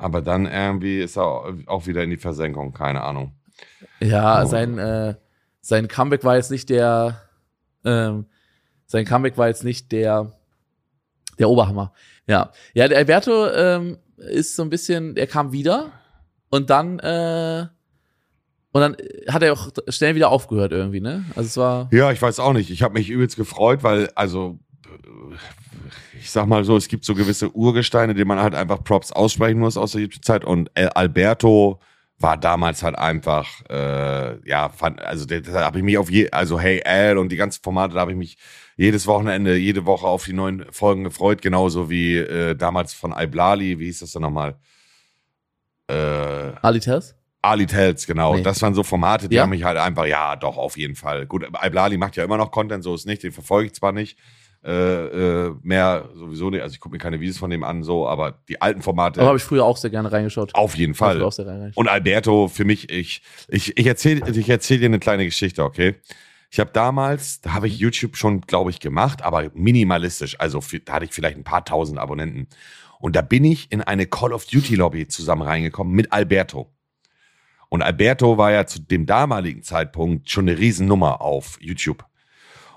Speaker 1: Aber dann irgendwie ist er auch wieder in die Versenkung, keine Ahnung.
Speaker 2: Ja, oh. sein, äh, sein Comeback war jetzt nicht der, ähm, sein Comeback war jetzt nicht der, der Oberhammer. Ja. Ja, der Alberto ähm, ist so ein bisschen, er kam wieder und dann, äh, und dann hat er auch schnell wieder aufgehört irgendwie, ne? Also es war.
Speaker 1: Ja, ich weiß auch nicht. Ich habe mich übelst gefreut, weil, also, ich sag mal so, es gibt so gewisse Urgesteine, die man halt einfach Props aussprechen muss aus der Zeit. Und Alberto war damals halt einfach, äh, ja, fand, also da habe ich mich auf je, also Hey Al und die ganzen Formate, da habe ich mich jedes Wochenende, jede Woche auf die neuen Folgen gefreut, genauso wie äh, damals von Iblali, wie hieß das denn nochmal?
Speaker 2: Äh, Ali Tess?
Speaker 1: Ali Tells, genau. Nee. Das waren so Formate, die ja? haben mich halt einfach, ja, doch, auf jeden Fall. Gut, Iblali macht ja immer noch Content, so ist nicht, den verfolge ich zwar nicht. Äh, äh, mehr sowieso nicht, also ich gucke mir keine Videos von dem an, so, aber die alten Formate.
Speaker 2: Aber habe ich früher auch sehr gerne reingeschaut.
Speaker 1: Auf jeden Fall. Und Alberto, für mich, ich, ich, ich erzähle ich erzähl dir eine kleine Geschichte, okay? Ich habe damals, da habe ich YouTube schon, glaube ich, gemacht, aber minimalistisch. Also da hatte ich vielleicht ein paar tausend Abonnenten. Und da bin ich in eine Call of Duty Lobby zusammen reingekommen mit Alberto. Und Alberto war ja zu dem damaligen Zeitpunkt schon eine Riesennummer auf YouTube.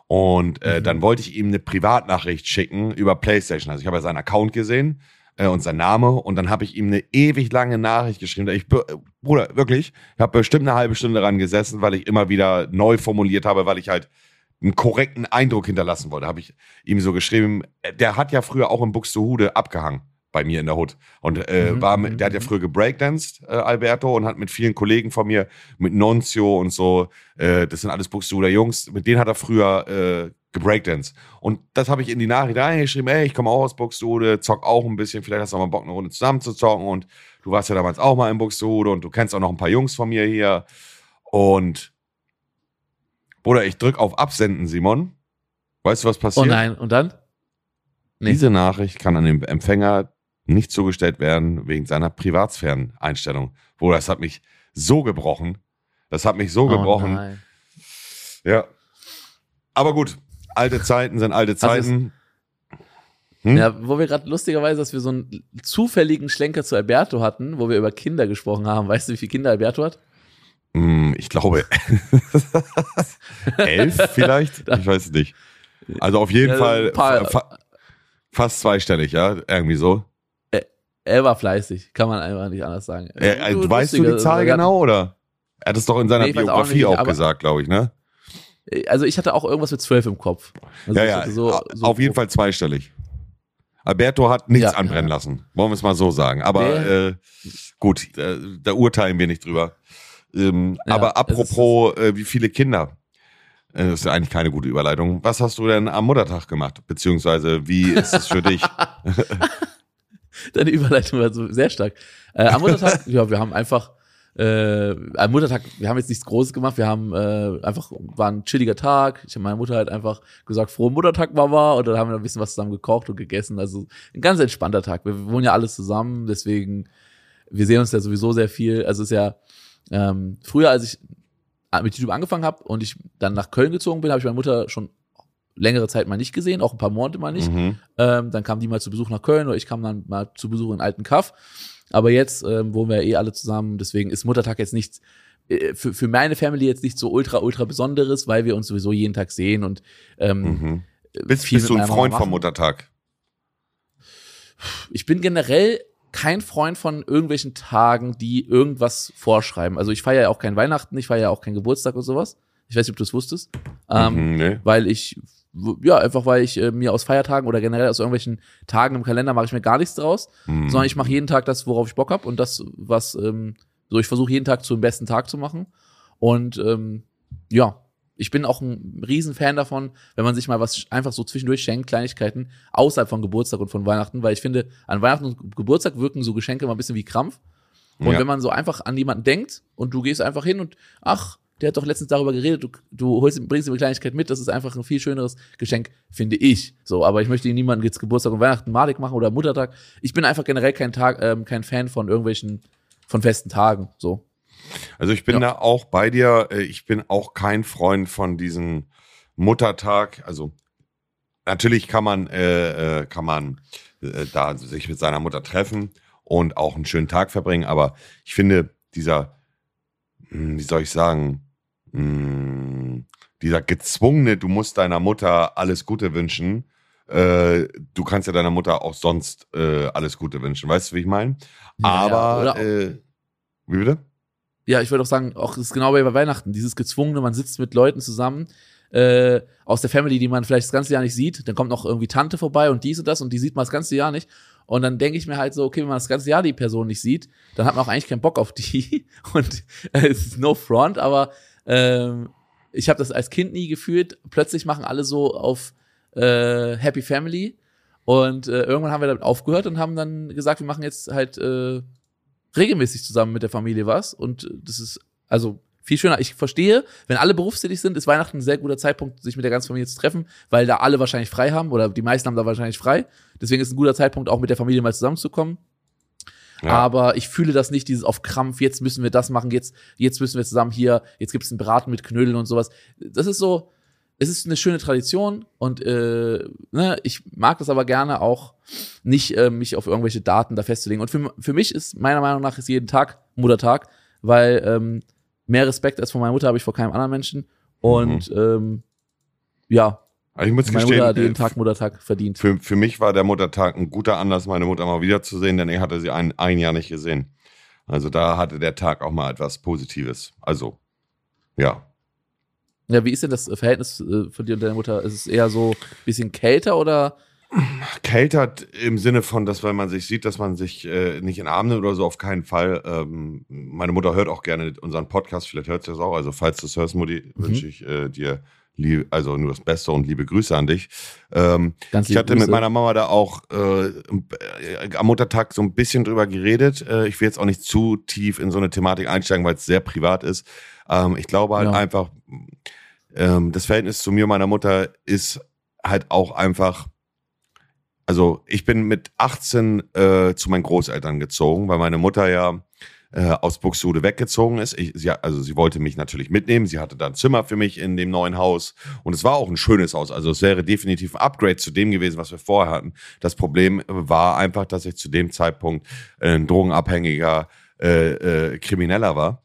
Speaker 1: Und äh, mhm. dann wollte ich ihm eine Privatnachricht schicken über PlayStation. Also ich habe ja seinen Account gesehen äh, und sein Name und dann habe ich ihm eine ewig lange Nachricht geschrieben. Ich, Bruder, wirklich, ich habe bestimmt eine halbe Stunde dran gesessen, weil ich immer wieder neu formuliert habe, weil ich halt einen korrekten Eindruck hinterlassen wollte. Habe ich ihm so geschrieben. Der hat ja früher auch in Buxtehude abgehangen bei mir in der Hut. Und äh, mhm, war, mit, der hat ja mhm. früher gebreakdanced, äh, Alberto, und hat mit vielen Kollegen von mir, mit Noncio und so, äh, das sind alles Buxtehuder Jungs, mit denen hat er früher äh, gebreakdanced. Und das habe ich in die Nachricht reingeschrieben, ey, ich komme auch aus Buxtehude, zock auch ein bisschen, vielleicht hast du auch mal Bock, eine Runde zusammen zu zocken. Und du warst ja damals auch mal in Buxtehude und du kennst auch noch ein paar Jungs von mir hier. Und Bruder, ich drück auf Absenden, Simon. Weißt du, was passiert? Oh
Speaker 2: nein, und dann?
Speaker 1: Nee. Diese Nachricht kann an den Empfänger nicht zugestellt werden wegen seiner Privatsphären-Einstellung. Wo das hat mich so gebrochen. Das hat mich so oh gebrochen. Nein. Ja. Aber gut, alte Zeiten sind alte Zeiten.
Speaker 2: Hm? Ja, wo wir gerade lustigerweise, dass wir so einen zufälligen Schlenker zu Alberto hatten, wo wir über Kinder gesprochen haben. Weißt du, wie viele Kinder Alberto hat?
Speaker 1: Hm, ich glaube elf vielleicht. Ich weiß es nicht. Also auf jeden ja, Fall fa fast zweistellig, ja, irgendwie so.
Speaker 2: Er war fleißig, kann man einfach nicht anders sagen.
Speaker 1: Er, also, du, weißt du die Zahl genau, oder? Er hat es doch in seiner nee, Biografie auch, nicht, auch gesagt, glaube ich, ne?
Speaker 2: Also ich hatte auch irgendwas mit zwölf im Kopf. Also
Speaker 1: ja, ja, so, so auf jeden Fall zweistellig. Alberto hat nichts ja, anbrennen lassen, wollen wir es mal so sagen. Aber nee. äh, gut, äh, da urteilen wir nicht drüber. Ähm, ja, aber apropos, äh, wie viele Kinder? Äh, das ist ja eigentlich keine gute Überleitung. Was hast du denn am Muttertag gemacht? Beziehungsweise, wie ist es für dich?
Speaker 2: Deine Überleitung war so sehr stark. Äh, am Muttertag, ja, wir haben einfach äh, am Muttertag, wir haben jetzt nichts Großes gemacht, wir haben äh, einfach, war ein chilliger Tag. Ich habe meiner Mutter halt einfach gesagt, frohen Muttertag, Mama, und dann haben wir ein bisschen was zusammen gekocht und gegessen. Also ein ganz entspannter Tag. Wir wohnen ja alles zusammen, deswegen, wir sehen uns ja sowieso sehr viel. Also es ist ja, ähm, früher, als ich mit YouTube angefangen habe und ich dann nach Köln gezogen bin, habe ich meine Mutter schon längere Zeit mal nicht gesehen, auch ein paar Monate mal nicht.
Speaker 1: Mhm.
Speaker 2: Ähm, dann kam die mal zu Besuch nach Köln oder ich kam dann mal zu Besuch in Alten Kaff. Aber jetzt ähm, wohnen wir eh alle zusammen, deswegen ist Muttertag jetzt nichts, äh, für, für meine Family jetzt nicht so ultra, ultra Besonderes, weil wir uns sowieso jeden Tag sehen und ähm,
Speaker 1: Mhm.
Speaker 2: äh,
Speaker 1: Bist, bist du ein Freund vom. Muttertag?
Speaker 2: Ich bin generell kein Freund von irgendwelchen Tagen, die irgendwas vorschreiben. Also ich feiere ja auch kein Weihnachten, ich feiere ja auch keinen Geburtstag oder sowas. Ich weiß nicht, ob du es wusstest. Ähm,
Speaker 1: Mhm, nee.
Speaker 2: weil ich, ja, einfach weil ich äh, mir aus Feiertagen oder generell aus irgendwelchen Tagen im Kalender mache ich mir gar nichts draus,
Speaker 1: Mhm.
Speaker 2: sondern ich mache jeden Tag das, worauf ich Bock habe und das, was, ähm, so ich versuche jeden Tag zum besten Tag zu machen. Und ähm, ja, ich bin auch ein Riesenfan davon, wenn man sich mal was einfach so zwischendurch schenkt, Kleinigkeiten, außerhalb von Geburtstag und von Weihnachten, weil ich finde, an Weihnachten und Geburtstag wirken so Geschenke immer ein bisschen wie Krampf. Und
Speaker 1: Ja.
Speaker 2: wenn man so einfach an jemanden denkt und du gehst einfach hin und ach, der hat doch letztens darüber geredet, du, du holst, bringst ihm eine Kleinigkeit mit, das ist einfach ein viel schöneres Geschenk, finde ich. So, aber ich möchte ihm niemanden jetzt Geburtstag und Weihnachten malig machen oder Muttertag. Ich bin einfach generell kein Tag, ähm, kein Fan von irgendwelchen, von festen Tagen. So.
Speaker 1: Also ich bin
Speaker 2: Ja.
Speaker 1: da auch bei dir. Äh, Ich bin auch kein Freund von diesem Muttertag. Also natürlich kann man, äh, äh, kann man äh, da sich mit seiner Mutter treffen und auch einen schönen Tag verbringen. Aber ich finde dieser, hm, wie soll ich sagen, hm, dieser gezwungene, du musst deiner Mutter alles Gute wünschen. Äh, du kannst ja deiner Mutter auch sonst äh, alles Gute wünschen. Weißt du, wie ich meine?
Speaker 2: Ja,
Speaker 1: Aber äh, wie bitte?
Speaker 2: Ja, ich würde auch sagen, auch das ist genau wie bei Weihnachten. Dieses gezwungene, man sitzt mit Leuten zusammen äh, aus der Family, die man vielleicht das ganze Jahr nicht sieht. Dann kommt noch irgendwie Tante vorbei und dies und das und die sieht man das ganze Jahr nicht. Und dann denke ich mir halt so, okay, wenn man das ganze Jahr die Person nicht sieht, dann hat man auch eigentlich keinen Bock auf die. Und äh, es ist no front, aber ähm, ich habe das als Kind nie gefühlt. Plötzlich machen alle so auf äh, Happy Family. Und äh, irgendwann haben wir damit aufgehört und haben dann gesagt, wir machen jetzt halt äh, regelmäßig zusammen mit der Familie was. Und das ist also viel schöner. Ich verstehe, wenn alle berufstätig sind, ist Weihnachten ein sehr guter Zeitpunkt, sich mit der ganzen Familie zu treffen, weil da alle wahrscheinlich frei haben oder die meisten haben da wahrscheinlich frei. Deswegen ist ein guter Zeitpunkt, auch mit der Familie mal zusammenzukommen.
Speaker 1: Ja.
Speaker 2: Aber ich fühle das nicht, dieses auf Krampf, jetzt müssen wir das machen, jetzt, jetzt müssen wir zusammen hier, jetzt gibt's einen Braten mit Knödeln und sowas. Das ist so, es ist eine schöne Tradition und äh, ne, ich mag das aber gerne auch nicht, äh, mich auf irgendwelche Daten da festzulegen. Und für, für mich ist meiner Meinung nach ist jeden Tag Muttertag, weil ähm, mehr Respekt als von meiner Mutter habe ich vor keinem anderen Menschen. Und ähm, ja,
Speaker 1: Also ich muss
Speaker 2: meine
Speaker 1: gestehen,
Speaker 2: Mutter hat jeden
Speaker 1: äh,
Speaker 2: Tag Muttertag verdient.
Speaker 1: Für, für mich war der Muttertag ein guter Anlass, meine Mutter mal wiederzusehen, denn ich hatte sie ein, ein Jahr nicht gesehen. Also da hatte der Tag auch mal etwas Positives. Also, ja.
Speaker 2: Ja, wie ist denn das Verhältnis äh, von dir und deiner Mutter? Ist es eher so ein bisschen kälter oder?
Speaker 1: Kältert im Sinne von, dass wenn man sich sieht, dass man sich äh, nicht in Arm nimmt oder so, auf keinen Fall. Ähm, meine Mutter hört auch gerne unseren Podcast, vielleicht hört sie das auch. Also falls du es hörst, Mutti,
Speaker 2: Mhm.
Speaker 1: wünsche ich äh, dir also nur das Beste und liebe Grüße an dich. Ähm, Ich hatte mit
Speaker 2: Grüße.
Speaker 1: meiner Mama da auch äh, äh, am Muttertag so ein bisschen drüber geredet. Äh, ich will jetzt auch nicht zu tief in so eine Thematik einsteigen, weil es sehr privat ist. Ähm, ich glaube halt
Speaker 2: Ja.
Speaker 1: einfach, ähm, das Verhältnis zu mir und meiner Mutter ist halt auch einfach. Also ich bin mit 18 äh, zu meinen Großeltern gezogen, weil meine Mutter ja äh, aus Buxtehude weggezogen ist. Ich, sie, also sie wollte mich natürlich mitnehmen. Sie hatte da ein Zimmer für mich in dem neuen Haus und es war auch ein schönes Haus. Also es wäre definitiv ein Upgrade zu dem gewesen, was wir vorher hatten. Das Problem war einfach, dass ich zu dem Zeitpunkt ein drogenabhängiger äh, äh, Krimineller war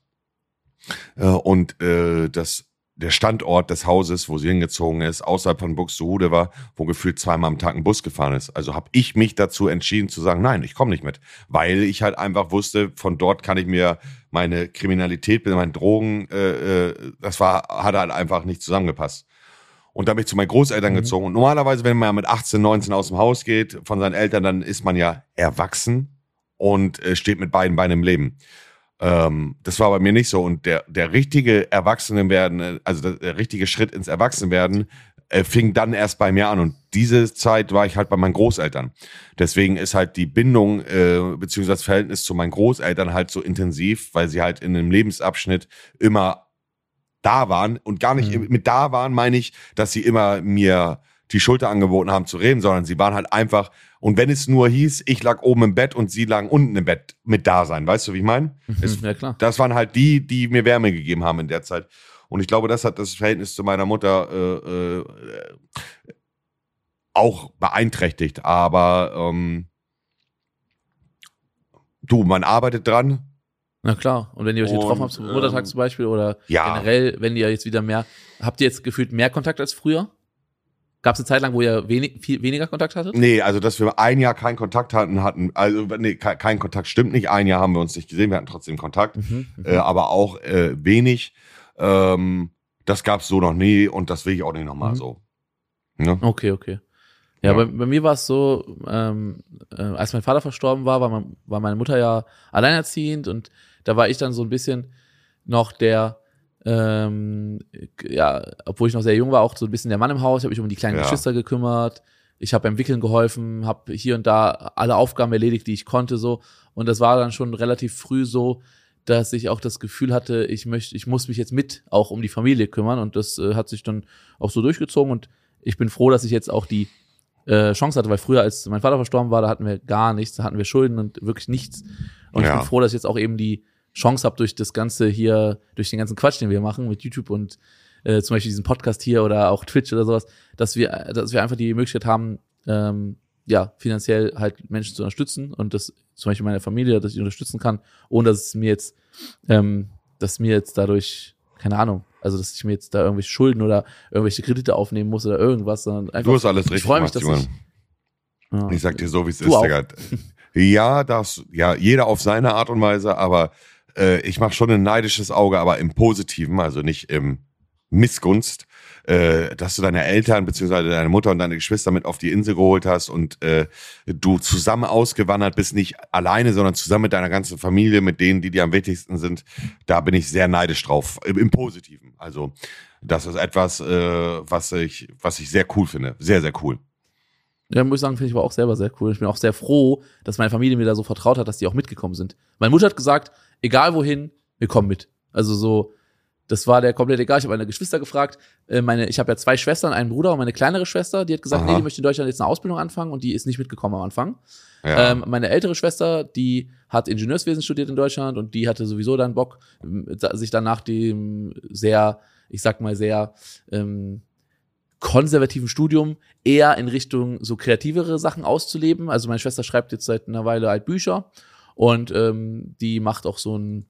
Speaker 1: äh, und äh, das der Standort des Hauses, wo sie hingezogen ist, außerhalb von Buxtehude war, wo gefühlt zweimal am Tag ein Bus gefahren ist. Also habe ich mich dazu entschieden zu sagen, nein, ich komme nicht mit, weil ich halt einfach wusste, von dort kann ich mir meine Kriminalität, meine Drogen, äh, äh, das war hat halt einfach nicht zusammengepasst. Und da bin ich zu meinen Großeltern
Speaker 2: Mhm.
Speaker 1: gezogen. Und normalerweise, wenn man mit 18, 19 aus dem Haus geht, von seinen Eltern, dann ist man ja erwachsen und äh, steht mit beiden Beinen im Leben. Ähm, das war bei mir nicht so. Und der, der richtige Erwachsenenwerden, äh, also der, richtige Schritt ins Erwachsenwerden, äh, fing dann erst bei mir an. Und diese Zeit war ich halt bei meinen Großeltern. Deswegen ist halt die Bindung äh, beziehungsweise das Verhältnis zu meinen Großeltern halt so intensiv, weil sie halt in einem Lebensabschnitt immer da waren und gar nicht
Speaker 2: Mhm.
Speaker 1: mit da waren, meine ich, dass sie immer mir die Schulter angeboten haben zu reden, sondern sie waren halt einfach, und wenn es nur hieß, ich lag oben im Bett und sie lagen unten im Bett mit da sein, weißt du, wie ich meine? Es-
Speaker 2: ja, klar.
Speaker 1: Das waren halt die, die mir Wärme gegeben haben in der Zeit. Und ich glaube, das hat das Verhältnis zu meiner Mutter äh, äh, auch beeinträchtigt. Aber ähm, du, man arbeitet dran.
Speaker 2: Na klar. Und wenn ihr euch
Speaker 1: Und,
Speaker 2: getroffen habt zum Muttertag
Speaker 1: ähm,
Speaker 2: zum Beispiel oder
Speaker 1: ja.
Speaker 2: generell, wenn ihr jetzt wieder mehr, habt ihr jetzt gefühlt mehr Kontakt als früher? Gab es eine Zeit lang, wo ihr wenig, viel weniger Kontakt hattet?
Speaker 1: Nee, also dass wir ein Jahr keinen Kontakt hatten, hatten, also nee, ke- kein Kontakt stimmt nicht. Ein Jahr haben wir uns nicht gesehen, wir hatten trotzdem Kontakt,
Speaker 2: Mhm. mhm.
Speaker 1: äh, aber auch äh, wenig. Ähm, das gab's so noch nie und das will ich auch nicht nochmal
Speaker 2: Mhm.
Speaker 1: so. Ne?
Speaker 2: Okay, okay. Ja,
Speaker 1: Ja.
Speaker 2: Bei, bei mir war es so, ähm, äh, als mein Vater verstorben war, war, mein, war meine Mutter ja alleinerziehend und da war ich dann so ein bisschen noch der, ähm, ja, obwohl ich noch sehr jung war, auch so ein bisschen der Mann im Haus. Ich habe mich um die kleinen
Speaker 1: Ja.
Speaker 2: Geschwister gekümmert. Ich habe beim Wickeln geholfen, habe hier und da alle Aufgaben erledigt, die ich konnte, so. Und das war dann schon relativ früh so, dass ich auch das Gefühl hatte, ich möchte, ich muss mich jetzt mit auch um die Familie kümmern und das äh, hat sich dann auch so durchgezogen und ich bin froh, dass ich jetzt auch die äh, Chance hatte, weil früher, als mein Vater verstorben war, da hatten wir gar nichts, da hatten wir Schulden und wirklich nichts. Und ich
Speaker 1: Ja.
Speaker 2: bin froh, dass ich jetzt auch eben die Chance habe, durch das Ganze hier, durch den ganzen Quatsch, den wir machen mit YouTube und äh, zum Beispiel diesen Podcast hier oder auch Twitch oder sowas, dass wir, dass wir einfach die Möglichkeit haben, ähm, ja, finanziell halt Menschen zu unterstützen und das zum Beispiel meine Familie, dass ich unterstützen kann, ohne dass es mir jetzt, ähm, dass mir jetzt dadurch, keine Ahnung, also dass ich mir jetzt da irgendwelche Schulden oder irgendwelche Kredite aufnehmen muss oder irgendwas, sondern einfach.
Speaker 1: Du hast alles
Speaker 2: ich
Speaker 1: richtig
Speaker 2: freue mich, dass
Speaker 1: Simon.
Speaker 2: ich, ja.
Speaker 1: Ich sag dir so, wie es ist,
Speaker 2: auch.
Speaker 1: Digga. Ja, das, ja, jeder auf seine Art und Weise, aber äh, ich mache schon ein neidisches Auge, aber im Positiven, also nicht im Missgunst, äh, dass du deine Eltern beziehungsweise deine Mutter und deine Geschwister mit auf die Insel geholt hast und äh, du zusammen ausgewandert bist, nicht alleine, sondern zusammen mit deiner ganzen Familie, mit denen, die dir am wichtigsten sind. Da bin ich sehr neidisch drauf, im, im Positiven. Also das ist etwas, äh, was ich, was ich sehr cool finde, sehr sehr cool.
Speaker 2: Ja, muss ich sagen, finde ich aber auch selber sehr cool. Ich bin auch sehr froh, dass meine Familie mir da so vertraut hat, dass die auch mitgekommen sind. Meine Mutter hat gesagt, egal wohin, wir kommen mit. Also so, das war der komplett egal. Ich habe meine Geschwister gefragt. Äh, meine, ich habe ja zwei Schwestern, einen Bruder und meine kleinere Schwester. Die hat gesagt,
Speaker 1: Aha.
Speaker 2: nee, die möchte in Deutschland jetzt eine Ausbildung anfangen und die ist nicht mitgekommen am Anfang.
Speaker 1: Ja.
Speaker 2: Ähm, meine ältere Schwester, die hat Ingenieurswesen studiert in Deutschland und die hatte sowieso dann Bock, sich dann nach dem sehr, ich sag mal, sehr ähm, konservativen Studium eher in Richtung so kreativere Sachen auszuleben. Also meine Schwester schreibt jetzt seit einer Weile halt Bücher und ähm, die macht auch so ein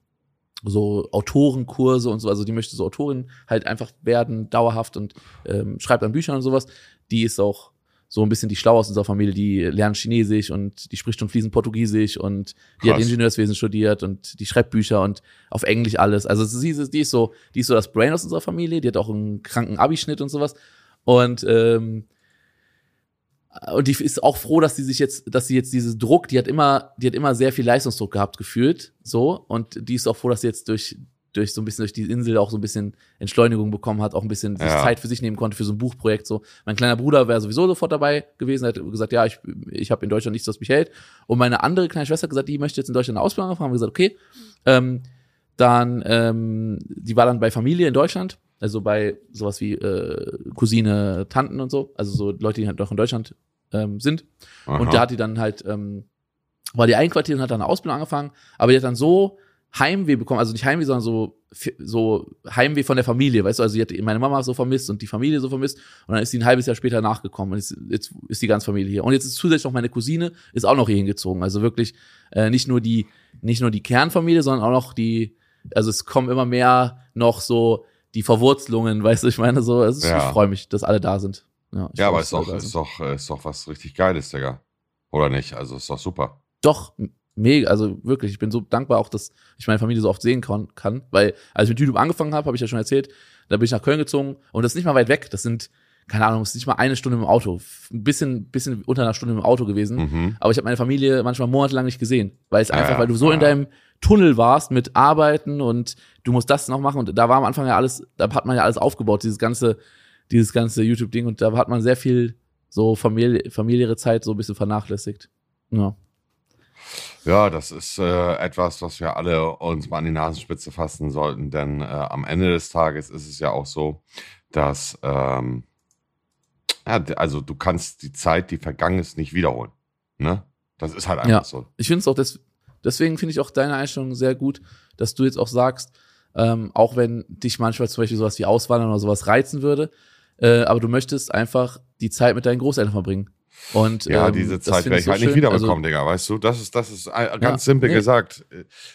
Speaker 2: so Autorenkurse und so, also die möchte so Autorin halt einfach werden, dauerhaft und ähm, schreibt an Büchern und sowas. Die ist auch so ein bisschen die schlau aus unserer Familie, die lernt Chinesisch und die spricht schon fließend Portugiesisch und die hat
Speaker 1: Krass.
Speaker 2: Ingenieurswesen studiert und die schreibt Bücher und auf Englisch alles. Also sie ist, die ist so, die ist so das Brain aus unserer Familie, die hat auch einen kranken Abischnitt und sowas. Und ähm, und die ist auch froh, dass sie sich jetzt, dass sie jetzt dieses Druck, die hat immer, die hat immer sehr viel Leistungsdruck gehabt gefühlt, so und die ist auch froh, dass sie jetzt durch durch so ein bisschen durch die Insel auch so ein bisschen Entschleunigung bekommen hat, auch ein bisschen
Speaker 1: Ja.
Speaker 2: Zeit für sich nehmen konnte für so ein Buchprojekt. So, mein kleiner Bruder wäre sowieso sofort dabei gewesen, hat gesagt, ja, ich, ich habe in Deutschland nichts, was mich hält. Und meine andere kleine Schwester hat gesagt, die möchte jetzt in Deutschland eine Ausbildung anfangen. Haben wir gesagt, okay, ähm, dann, ähm, die war dann bei Familie in Deutschland, also bei sowas wie äh, Cousine, Tanten und so, also so Leute, die halt noch in Deutschland ähm, sind.
Speaker 1: Aha.
Speaker 2: Und da hat die dann halt, ähm, war die einquartiert und hat dann eine Ausbildung angefangen, aber die hat dann so Heimweh bekommen, also nicht Heimweh, sondern so, so Heimweh von der Familie, weißt du, also sie hat meine Mama so vermisst und die Familie so vermisst und dann ist sie ein halbes Jahr später nachgekommen und jetzt, jetzt ist die ganze Familie hier. Und jetzt ist zusätzlich noch meine Cousine, ist auch noch hier hingezogen, also wirklich äh, nicht nur die, nicht nur die Kernfamilie, sondern auch noch die, also es kommen immer mehr noch so die Verwurzelungen, weißt du, ich meine so, es ist,
Speaker 1: Ja.
Speaker 2: ich freue mich, dass alle da sind. Ja,
Speaker 1: Ja, aber
Speaker 2: mich,
Speaker 1: ist
Speaker 2: dass alle
Speaker 1: doch,
Speaker 2: da
Speaker 1: ist doch, ist doch was richtig Geiles, Digga. Oder nicht? Also ist doch super.
Speaker 2: doch mega, also wirklich, ich bin so dankbar auch, dass ich meine Familie so oft sehen kann, kann weil als ich mit YouTube angefangen habe, habe ich ja schon erzählt, da bin ich nach Köln gezogen und das ist nicht mal weit weg, das sind keine Ahnung, es ist nicht mal eine Stunde im Auto, ein bisschen bisschen unter einer Stunde im Auto gewesen,
Speaker 1: Mhm.
Speaker 2: aber ich habe meine Familie manchmal monatelang nicht gesehen, weil es
Speaker 1: Ja,
Speaker 2: einfach, weil du so in
Speaker 1: ja.
Speaker 2: deinem Tunnel warst mit Arbeiten und du musst das noch machen und da war am Anfang ja alles, da hat man ja alles aufgebaut, dieses ganze dieses ganze YouTube Ding und da hat man sehr viel so Familie, familiäre Zeit so ein bisschen vernachlässigt. Ja.
Speaker 1: Ja, das ist äh, etwas, was wir alle uns mal an die Nasenspitze fassen sollten, denn äh, am Ende des Tages ist es ja auch so, dass ähm, ja, also du kannst die Zeit, die vergangen ist, nicht wiederholen. Ne? Das ist halt einfach
Speaker 2: Ja.
Speaker 1: so.
Speaker 2: Ich finde es auch, des, deswegen finde ich auch deine Einstellung sehr gut, dass du jetzt auch sagst, Ähm, auch wenn dich manchmal zum Beispiel sowas wie Auswandern oder sowas reizen würde. Äh, aber du möchtest einfach die Zeit mit deinen Großeltern verbringen. Und,
Speaker 1: Ja,
Speaker 2: ähm,
Speaker 1: diese Zeit werde
Speaker 2: ich so
Speaker 1: halt nicht
Speaker 2: schön.
Speaker 1: wiederbekommen,
Speaker 2: Also,
Speaker 1: Digga, weißt du? Das ist, das ist ein- ganz
Speaker 2: Ja,
Speaker 1: simpel
Speaker 2: nee.
Speaker 1: gesagt.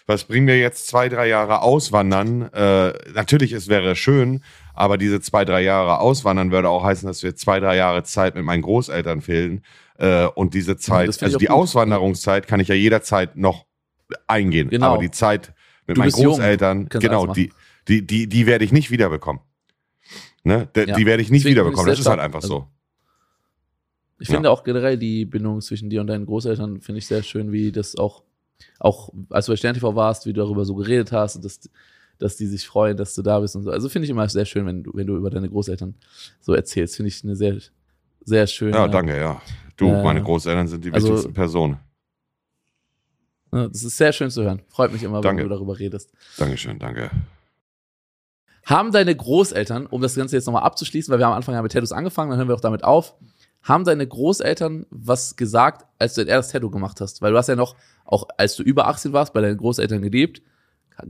Speaker 1: Was bringen mir jetzt zwei, drei Jahre Auswandern? Äh, natürlich, es wäre schön, aber diese zwei, drei Jahre Auswandern würde auch heißen, dass wir zwei, drei Jahre Zeit mit meinen Großeltern fehlen. Äh, und diese Zeit,
Speaker 2: finde
Speaker 1: also die
Speaker 2: gut.
Speaker 1: Auswanderungszeit kann ich ja jederzeit noch eingehen.
Speaker 2: Genau.
Speaker 1: Aber die Zeit mit
Speaker 2: Du
Speaker 1: meinen Großeltern, genau, die, die, die, die werde ich nicht wiederbekommen. Ne? Die,
Speaker 2: Ja.
Speaker 1: die werde ich nicht
Speaker 2: Deswegen
Speaker 1: wiederbekommen. Das ist halt einfach
Speaker 2: Also,
Speaker 1: so.
Speaker 2: Ich
Speaker 1: Ja.
Speaker 2: finde auch generell die Bindung zwischen dir und deinen Großeltern finde ich sehr schön, wie das auch, auch als du bei Stern TV warst, wie du darüber so geredet hast und dass, dass die sich freuen, dass du da bist und so. Also finde ich immer sehr schön, wenn du, wenn du über deine Großeltern so erzählst. Finde ich eine sehr, sehr schöne.
Speaker 1: Ja, danke, ja. Du,
Speaker 2: Äh,
Speaker 1: meine Großeltern sind die
Speaker 2: also-
Speaker 1: wichtigsten Personen.
Speaker 2: Ja, Das ist sehr schön zu hören. Freut mich immer,
Speaker 1: Danke.
Speaker 2: wenn du darüber redest.
Speaker 1: Dankeschön, danke.
Speaker 2: Haben deine Großeltern, um das Ganze jetzt nochmal abzuschließen, weil wir am Anfang ja mit Tattoos angefangen, dann hören wir auch damit auf, haben deine Großeltern was gesagt, als du das Tattoo gemacht hast? Weil du hast ja noch, auch als du über 18 warst, bei deinen Großeltern gelebt,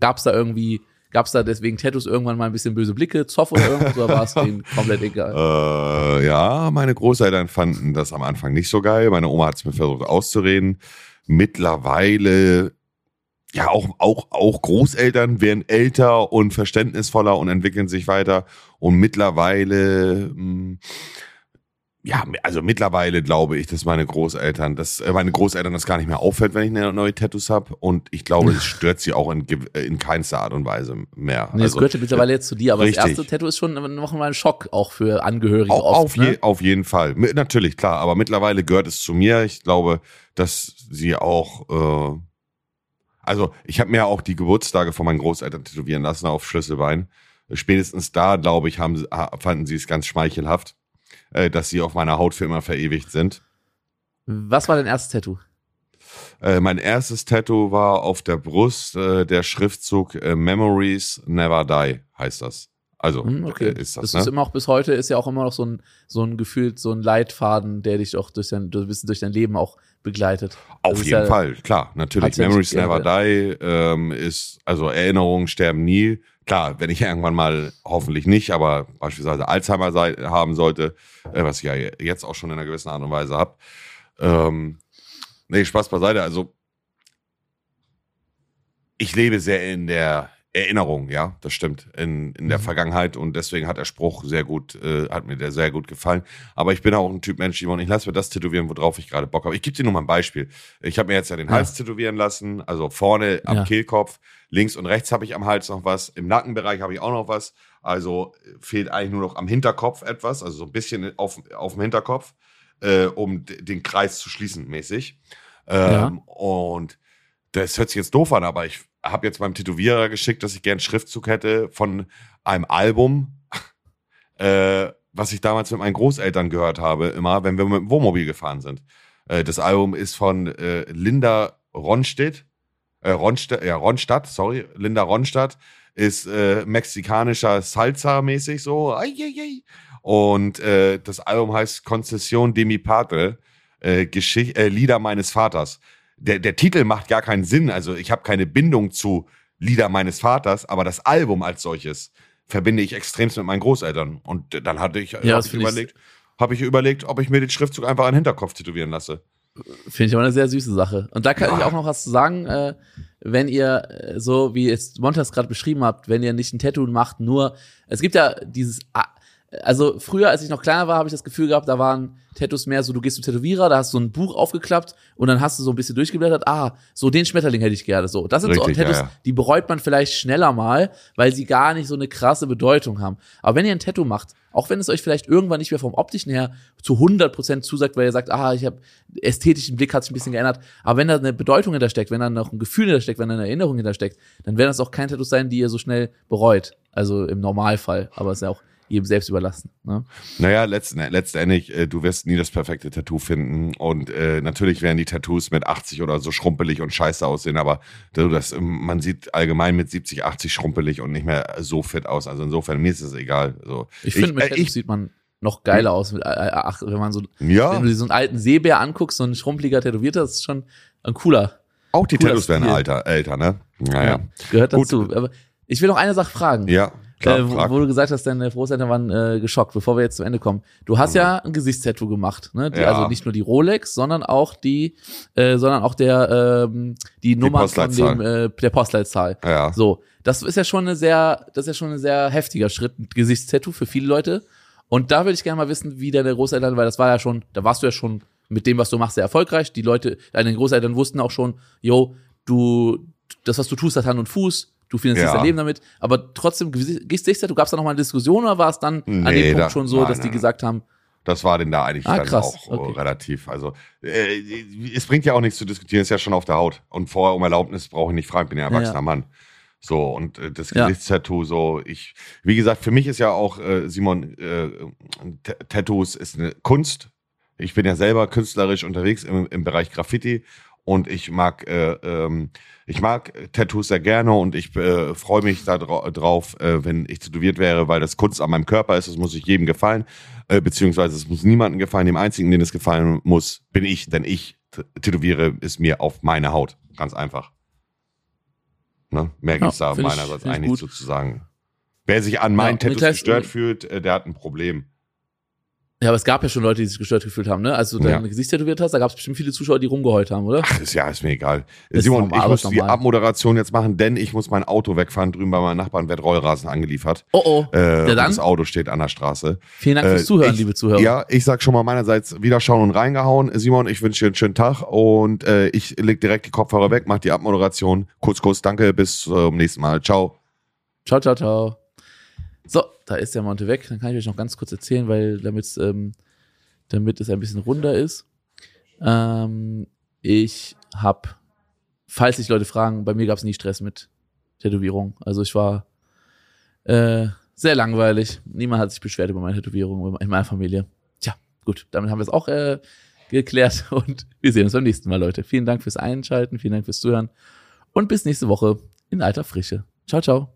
Speaker 2: gab es da irgendwie, gab es da deswegen Tattoos irgendwann mal ein bisschen böse Blicke, Zoff oder irgendwas, oder war es denen komplett egal?
Speaker 1: Äh, ja, meine Großeltern fanden das am Anfang nicht so geil. Meine Oma hat es mir versucht auszureden. Mittlerweile, ja, auch, auch, auch Großeltern werden älter und verständnisvoller und entwickeln sich weiter. Und mittlerweile, mh, ja, also mittlerweile glaube ich, dass meine Großeltern, dass äh, meine Großeltern das gar nicht mehr auffällt, wenn ich eine neue Tattoos habe. Und ich glaube, es stört sie auch in, gew- in keinster Art und Weise mehr.
Speaker 2: Nee, es
Speaker 1: Also,
Speaker 2: gehört ja mittlerweile jetzt zu dir, aber
Speaker 1: richtig.
Speaker 2: das erste Tattoo ist schon noch mal ein Schock, auch für Angehörige
Speaker 1: Auf,
Speaker 2: oft.
Speaker 1: auf,
Speaker 2: ne?
Speaker 1: je, auf jeden Fall. Natürlich, klar, aber mittlerweile gehört es zu mir. Ich glaube, dass sie auch, äh, also ich habe mir auch die Geburtstage von meinen Großeltern tätowieren lassen auf Schlüsselbein. Spätestens da, glaube ich, haben, fanden sie es ganz schmeichelhaft, äh, dass sie auf meiner Haut für immer verewigt sind.
Speaker 2: Was war dein erstes Tattoo?
Speaker 1: Äh, mein erstes Tattoo war auf der Brust, äh, der Schriftzug äh, Memories Never Die heißt das. Also
Speaker 2: Hm, okay.
Speaker 1: äh, ist das,
Speaker 2: das
Speaker 1: ne?
Speaker 2: ist immer auch bis heute, ist ja auch immer noch so ein, so ein Gefühl, so ein Leitfaden, der dich auch durch dein, du bisschen durch dein Leben auch begleitet.
Speaker 1: Auf jeden
Speaker 2: ja-
Speaker 1: Fall, klar, natürlich. Memories Never Die ähm, ist, also Erinnerungen sterben nie. Klar, wenn ich irgendwann mal, hoffentlich nicht, aber beispielsweise Alzheimer sei, haben sollte, äh, was ich ja jetzt auch schon in einer gewissen Art und Weise habe. Ähm, nee, Spaß beiseite. Also, ich lebe sehr in der Erinnerung, ja, das stimmt, in, in der
Speaker 2: Mhm.
Speaker 1: Vergangenheit und deswegen hat der Spruch sehr gut, äh, hat mir der sehr gut gefallen. Aber ich bin auch ein Typ Mensch, Simon, ich lasse mir das tätowieren, worauf ich gerade Bock habe. Ich gebe dir nur mal ein Beispiel. Ich habe mir jetzt ja den
Speaker 2: Ja.
Speaker 1: Hals tätowieren lassen, also vorne am
Speaker 2: Ja.
Speaker 1: Kehlkopf, links und rechts habe ich am Hals noch was, im Nackenbereich habe ich auch noch was. Also äh, fehlt eigentlich nur noch am Hinterkopf etwas, also so ein bisschen auf, auf dem Hinterkopf, äh, um den Kreis zu schließen, mäßig. Ähm,
Speaker 2: Ja.
Speaker 1: Und das hört sich jetzt doof an, aber ich habe jetzt beim Tätowierer geschickt, dass ich gern Schriftzug hätte von einem Album, äh, was ich damals mit meinen Großeltern gehört habe, immer, wenn wir mit dem Wohnmobil gefahren sind. Äh, das Album ist von äh, Linda Ronstedt, äh, Ronstadt, ja, Ronstadt, sorry, Linda Ronstadt, ist äh, mexikanischer Salsa-mäßig so. Ai, ai, ai. Und äh, das Album heißt Concession de mi Padre, Lieder meines Vaters. Der, der Titel macht gar keinen Sinn. Also ich habe keine Bindung zu Lieder meines Vaters, aber das Album als solches verbinde ich extremst mit meinen Großeltern. Und dann hatte ich,
Speaker 2: Ja,
Speaker 1: hab ich überlegt, habe ich überlegt, ob ich mir den Schriftzug einfach an den Hinterkopf tätowieren lasse.
Speaker 2: Finde ich aber eine sehr süße Sache. Und da kann
Speaker 1: Ja.
Speaker 2: ich auch noch was zu sagen, äh, wenn ihr, äh, so wie es Montas gerade beschrieben habt, wenn ihr nicht ein Tattoo macht, nur, es gibt ja dieses, also früher, als ich noch kleiner war, habe ich das Gefühl gehabt, da waren Tattoos mehr so, du gehst zum Tätowierer, da hast du so ein Buch aufgeklappt und dann hast du so ein bisschen durchgeblättert, ah, so den Schmetterling hätte ich gerne, so. Das sind
Speaker 1: Richtig,
Speaker 2: so Tattoos,
Speaker 1: ja, ja.
Speaker 2: die bereut man vielleicht schneller mal, weil sie gar nicht so eine krasse Bedeutung haben. Aber wenn ihr ein Tattoo macht, auch wenn es euch vielleicht irgendwann nicht mehr vom optischen her zu 100% zusagt, weil ihr sagt, ah, ich habe ästhetischen Blick hat sich ein bisschen geändert, aber wenn da eine Bedeutung hintersteckt, wenn da noch ein Gefühl hintersteckt, wenn da eine Erinnerung hintersteckt, dann werden das auch kein Tattoos sein, die ihr so schnell bereut. Also im Normalfall, aber ist ja auch jedem selbst überlassen. Ne?
Speaker 1: Naja, letzten, letztendlich, äh, du wirst nie das perfekte Tattoo finden. Und äh, natürlich werden die Tattoos mit 80 oder so schrumpelig und scheiße aussehen, aber das, ähm, man sieht allgemein mit 70, 80 schrumpelig und nicht mehr so fit aus. Also insofern, mir ist es egal. So.
Speaker 2: Ich finde, mit
Speaker 1: äh,
Speaker 2: Tattoos
Speaker 1: ich,
Speaker 2: sieht man noch geiler aus, mit, äh, äh, ach, wenn man so,
Speaker 1: ja,
Speaker 2: wenn du so einen alten Seebär anguckst, so ein schrumpeliger Tätowierter, das ist schon ein cooler.
Speaker 1: auch die
Speaker 2: cooler
Speaker 1: Tattoos werden alter, älter, ne? Naja.
Speaker 2: gehört
Speaker 1: Gut.
Speaker 2: dazu. Aber Ich will noch eine Sache fragen.
Speaker 1: Ja, klar.
Speaker 2: äh, wo, du gesagt hast, deine Großeltern waren äh, geschockt, bevor wir jetzt zum Ende kommen. Du hast
Speaker 1: Mhm.
Speaker 2: ja ein Gesichtstattoo gemacht, ne? Die,
Speaker 1: Ja.
Speaker 2: Also nicht nur die Rolex, sondern auch die, äh, sondern auch der ähm, die, Nummer von dem äh, der Postleitzahl.
Speaker 1: ja.
Speaker 2: So, das ist ja schon eine sehr, das ist ja schon ein sehr heftiger Schritt, ein Gesichtstattoo für viele Leute. Und da würde ich gerne mal wissen, wie deine Großeltern, weil das war ja schon, da warst du ja schon mit dem, was du machst, sehr erfolgreich. Die Leute, deine Großeltern wussten auch schon, yo, du, das, was du tust, hat Hand und Fuß. Du finanzierst
Speaker 1: Ja.
Speaker 2: dein Leben damit, aber trotzdem, Gesichtstattoo, gab es da noch mal eine Diskussion oder war es dann an
Speaker 1: Nee,
Speaker 2: dem Punkt
Speaker 1: da-
Speaker 2: schon so,
Speaker 1: nein,
Speaker 2: dass die
Speaker 1: nein.
Speaker 2: gesagt haben,
Speaker 1: Das war denn da eigentlich
Speaker 2: Ah,
Speaker 1: dann
Speaker 2: krass,
Speaker 1: auch
Speaker 2: okay.
Speaker 1: äh, relativ. Also äh, es bringt ja auch nichts zu diskutieren, ist ja schon auf der Haut. Und vorher um Erlaubnis brauche ich nicht fragen, bin ja erwachsener
Speaker 2: Ja.
Speaker 1: Mann. So, und äh, das
Speaker 2: Ja.
Speaker 1: Gesichtstattoo, so, ich, wie gesagt, für mich ist ja auch, äh, Simon, äh, Tattoos ist eine Kunst. Ich bin ja selber künstlerisch unterwegs im, im Bereich Graffiti und ich mag, äh, ähm, ich mag Tattoos sehr gerne und ich äh, freue mich da dra drauf, äh, wenn ich tätowiert wäre, weil das Kunst an meinem Körper ist. Es muss nicht jedem gefallen, äh, beziehungsweise es muss niemandem gefallen. Dem einzigen, den es gefallen muss, bin ich, denn ich tätowiere es mir auf meine Haut. Ganz einfach. Ne? Mehr
Speaker 2: Ja,
Speaker 1: gibt's da
Speaker 2: find ich-
Speaker 1: meinerseits
Speaker 2: ich
Speaker 1: eigentlich
Speaker 2: gut.
Speaker 1: so zu sagen. Wer sich an meinen
Speaker 2: Ja,
Speaker 1: Tattoos gestört fühlt, äh, der hat ein Problem.
Speaker 2: Ja, aber es gab ja schon Leute, die sich gestört gefühlt haben, ne? Als du dein
Speaker 1: Ja.
Speaker 2: Gesicht tätowiert hast, da gab es bestimmt viele Zuschauer, die rumgeheult haben, oder?
Speaker 1: Ach, ist ja, ist mir egal.
Speaker 2: Ist
Speaker 1: Simon,
Speaker 2: normal,
Speaker 1: ich muss die
Speaker 2: normal.
Speaker 1: Abmoderation jetzt machen, denn ich muss mein Auto wegfahren. Drüben bei meinem Nachbarn wird Rollrasen angeliefert.
Speaker 2: Oh oh.
Speaker 1: Äh,
Speaker 2: dann-
Speaker 1: das Auto steht an der Straße.
Speaker 2: Vielen Dank fürs
Speaker 1: Äh,
Speaker 2: Zuhören,
Speaker 1: ich,
Speaker 2: liebe Zuhörer.
Speaker 1: Ja, ich sag schon mal meinerseits wieder schauen und reingehauen. Simon, ich wünsche dir einen schönen Tag und äh, ich leg direkt die Kopfhörer weg, mach die Abmoderation. Kurz, kurz, danke, bis zum nächsten Mal. Ciao.
Speaker 2: Ciao, ciao, ciao. So, da ist der Monte weg. Dann kann ich euch noch ganz kurz erzählen, weil damit ähm, damit es ein bisschen runder ist. Ähm, ich habe, falls sich Leute fragen, bei mir gab es nie Stress mit Tätowierung. Also ich war äh, sehr langweilig. Niemand hat sich beschwert über meine Tätowierung in meiner Familie. Tja, gut, damit haben wir es auch äh, geklärt und wir sehen uns beim nächsten Mal, Leute. Vielen Dank fürs Einschalten, vielen Dank fürs Zuhören und bis nächste Woche in alter Frische. Ciao, ciao.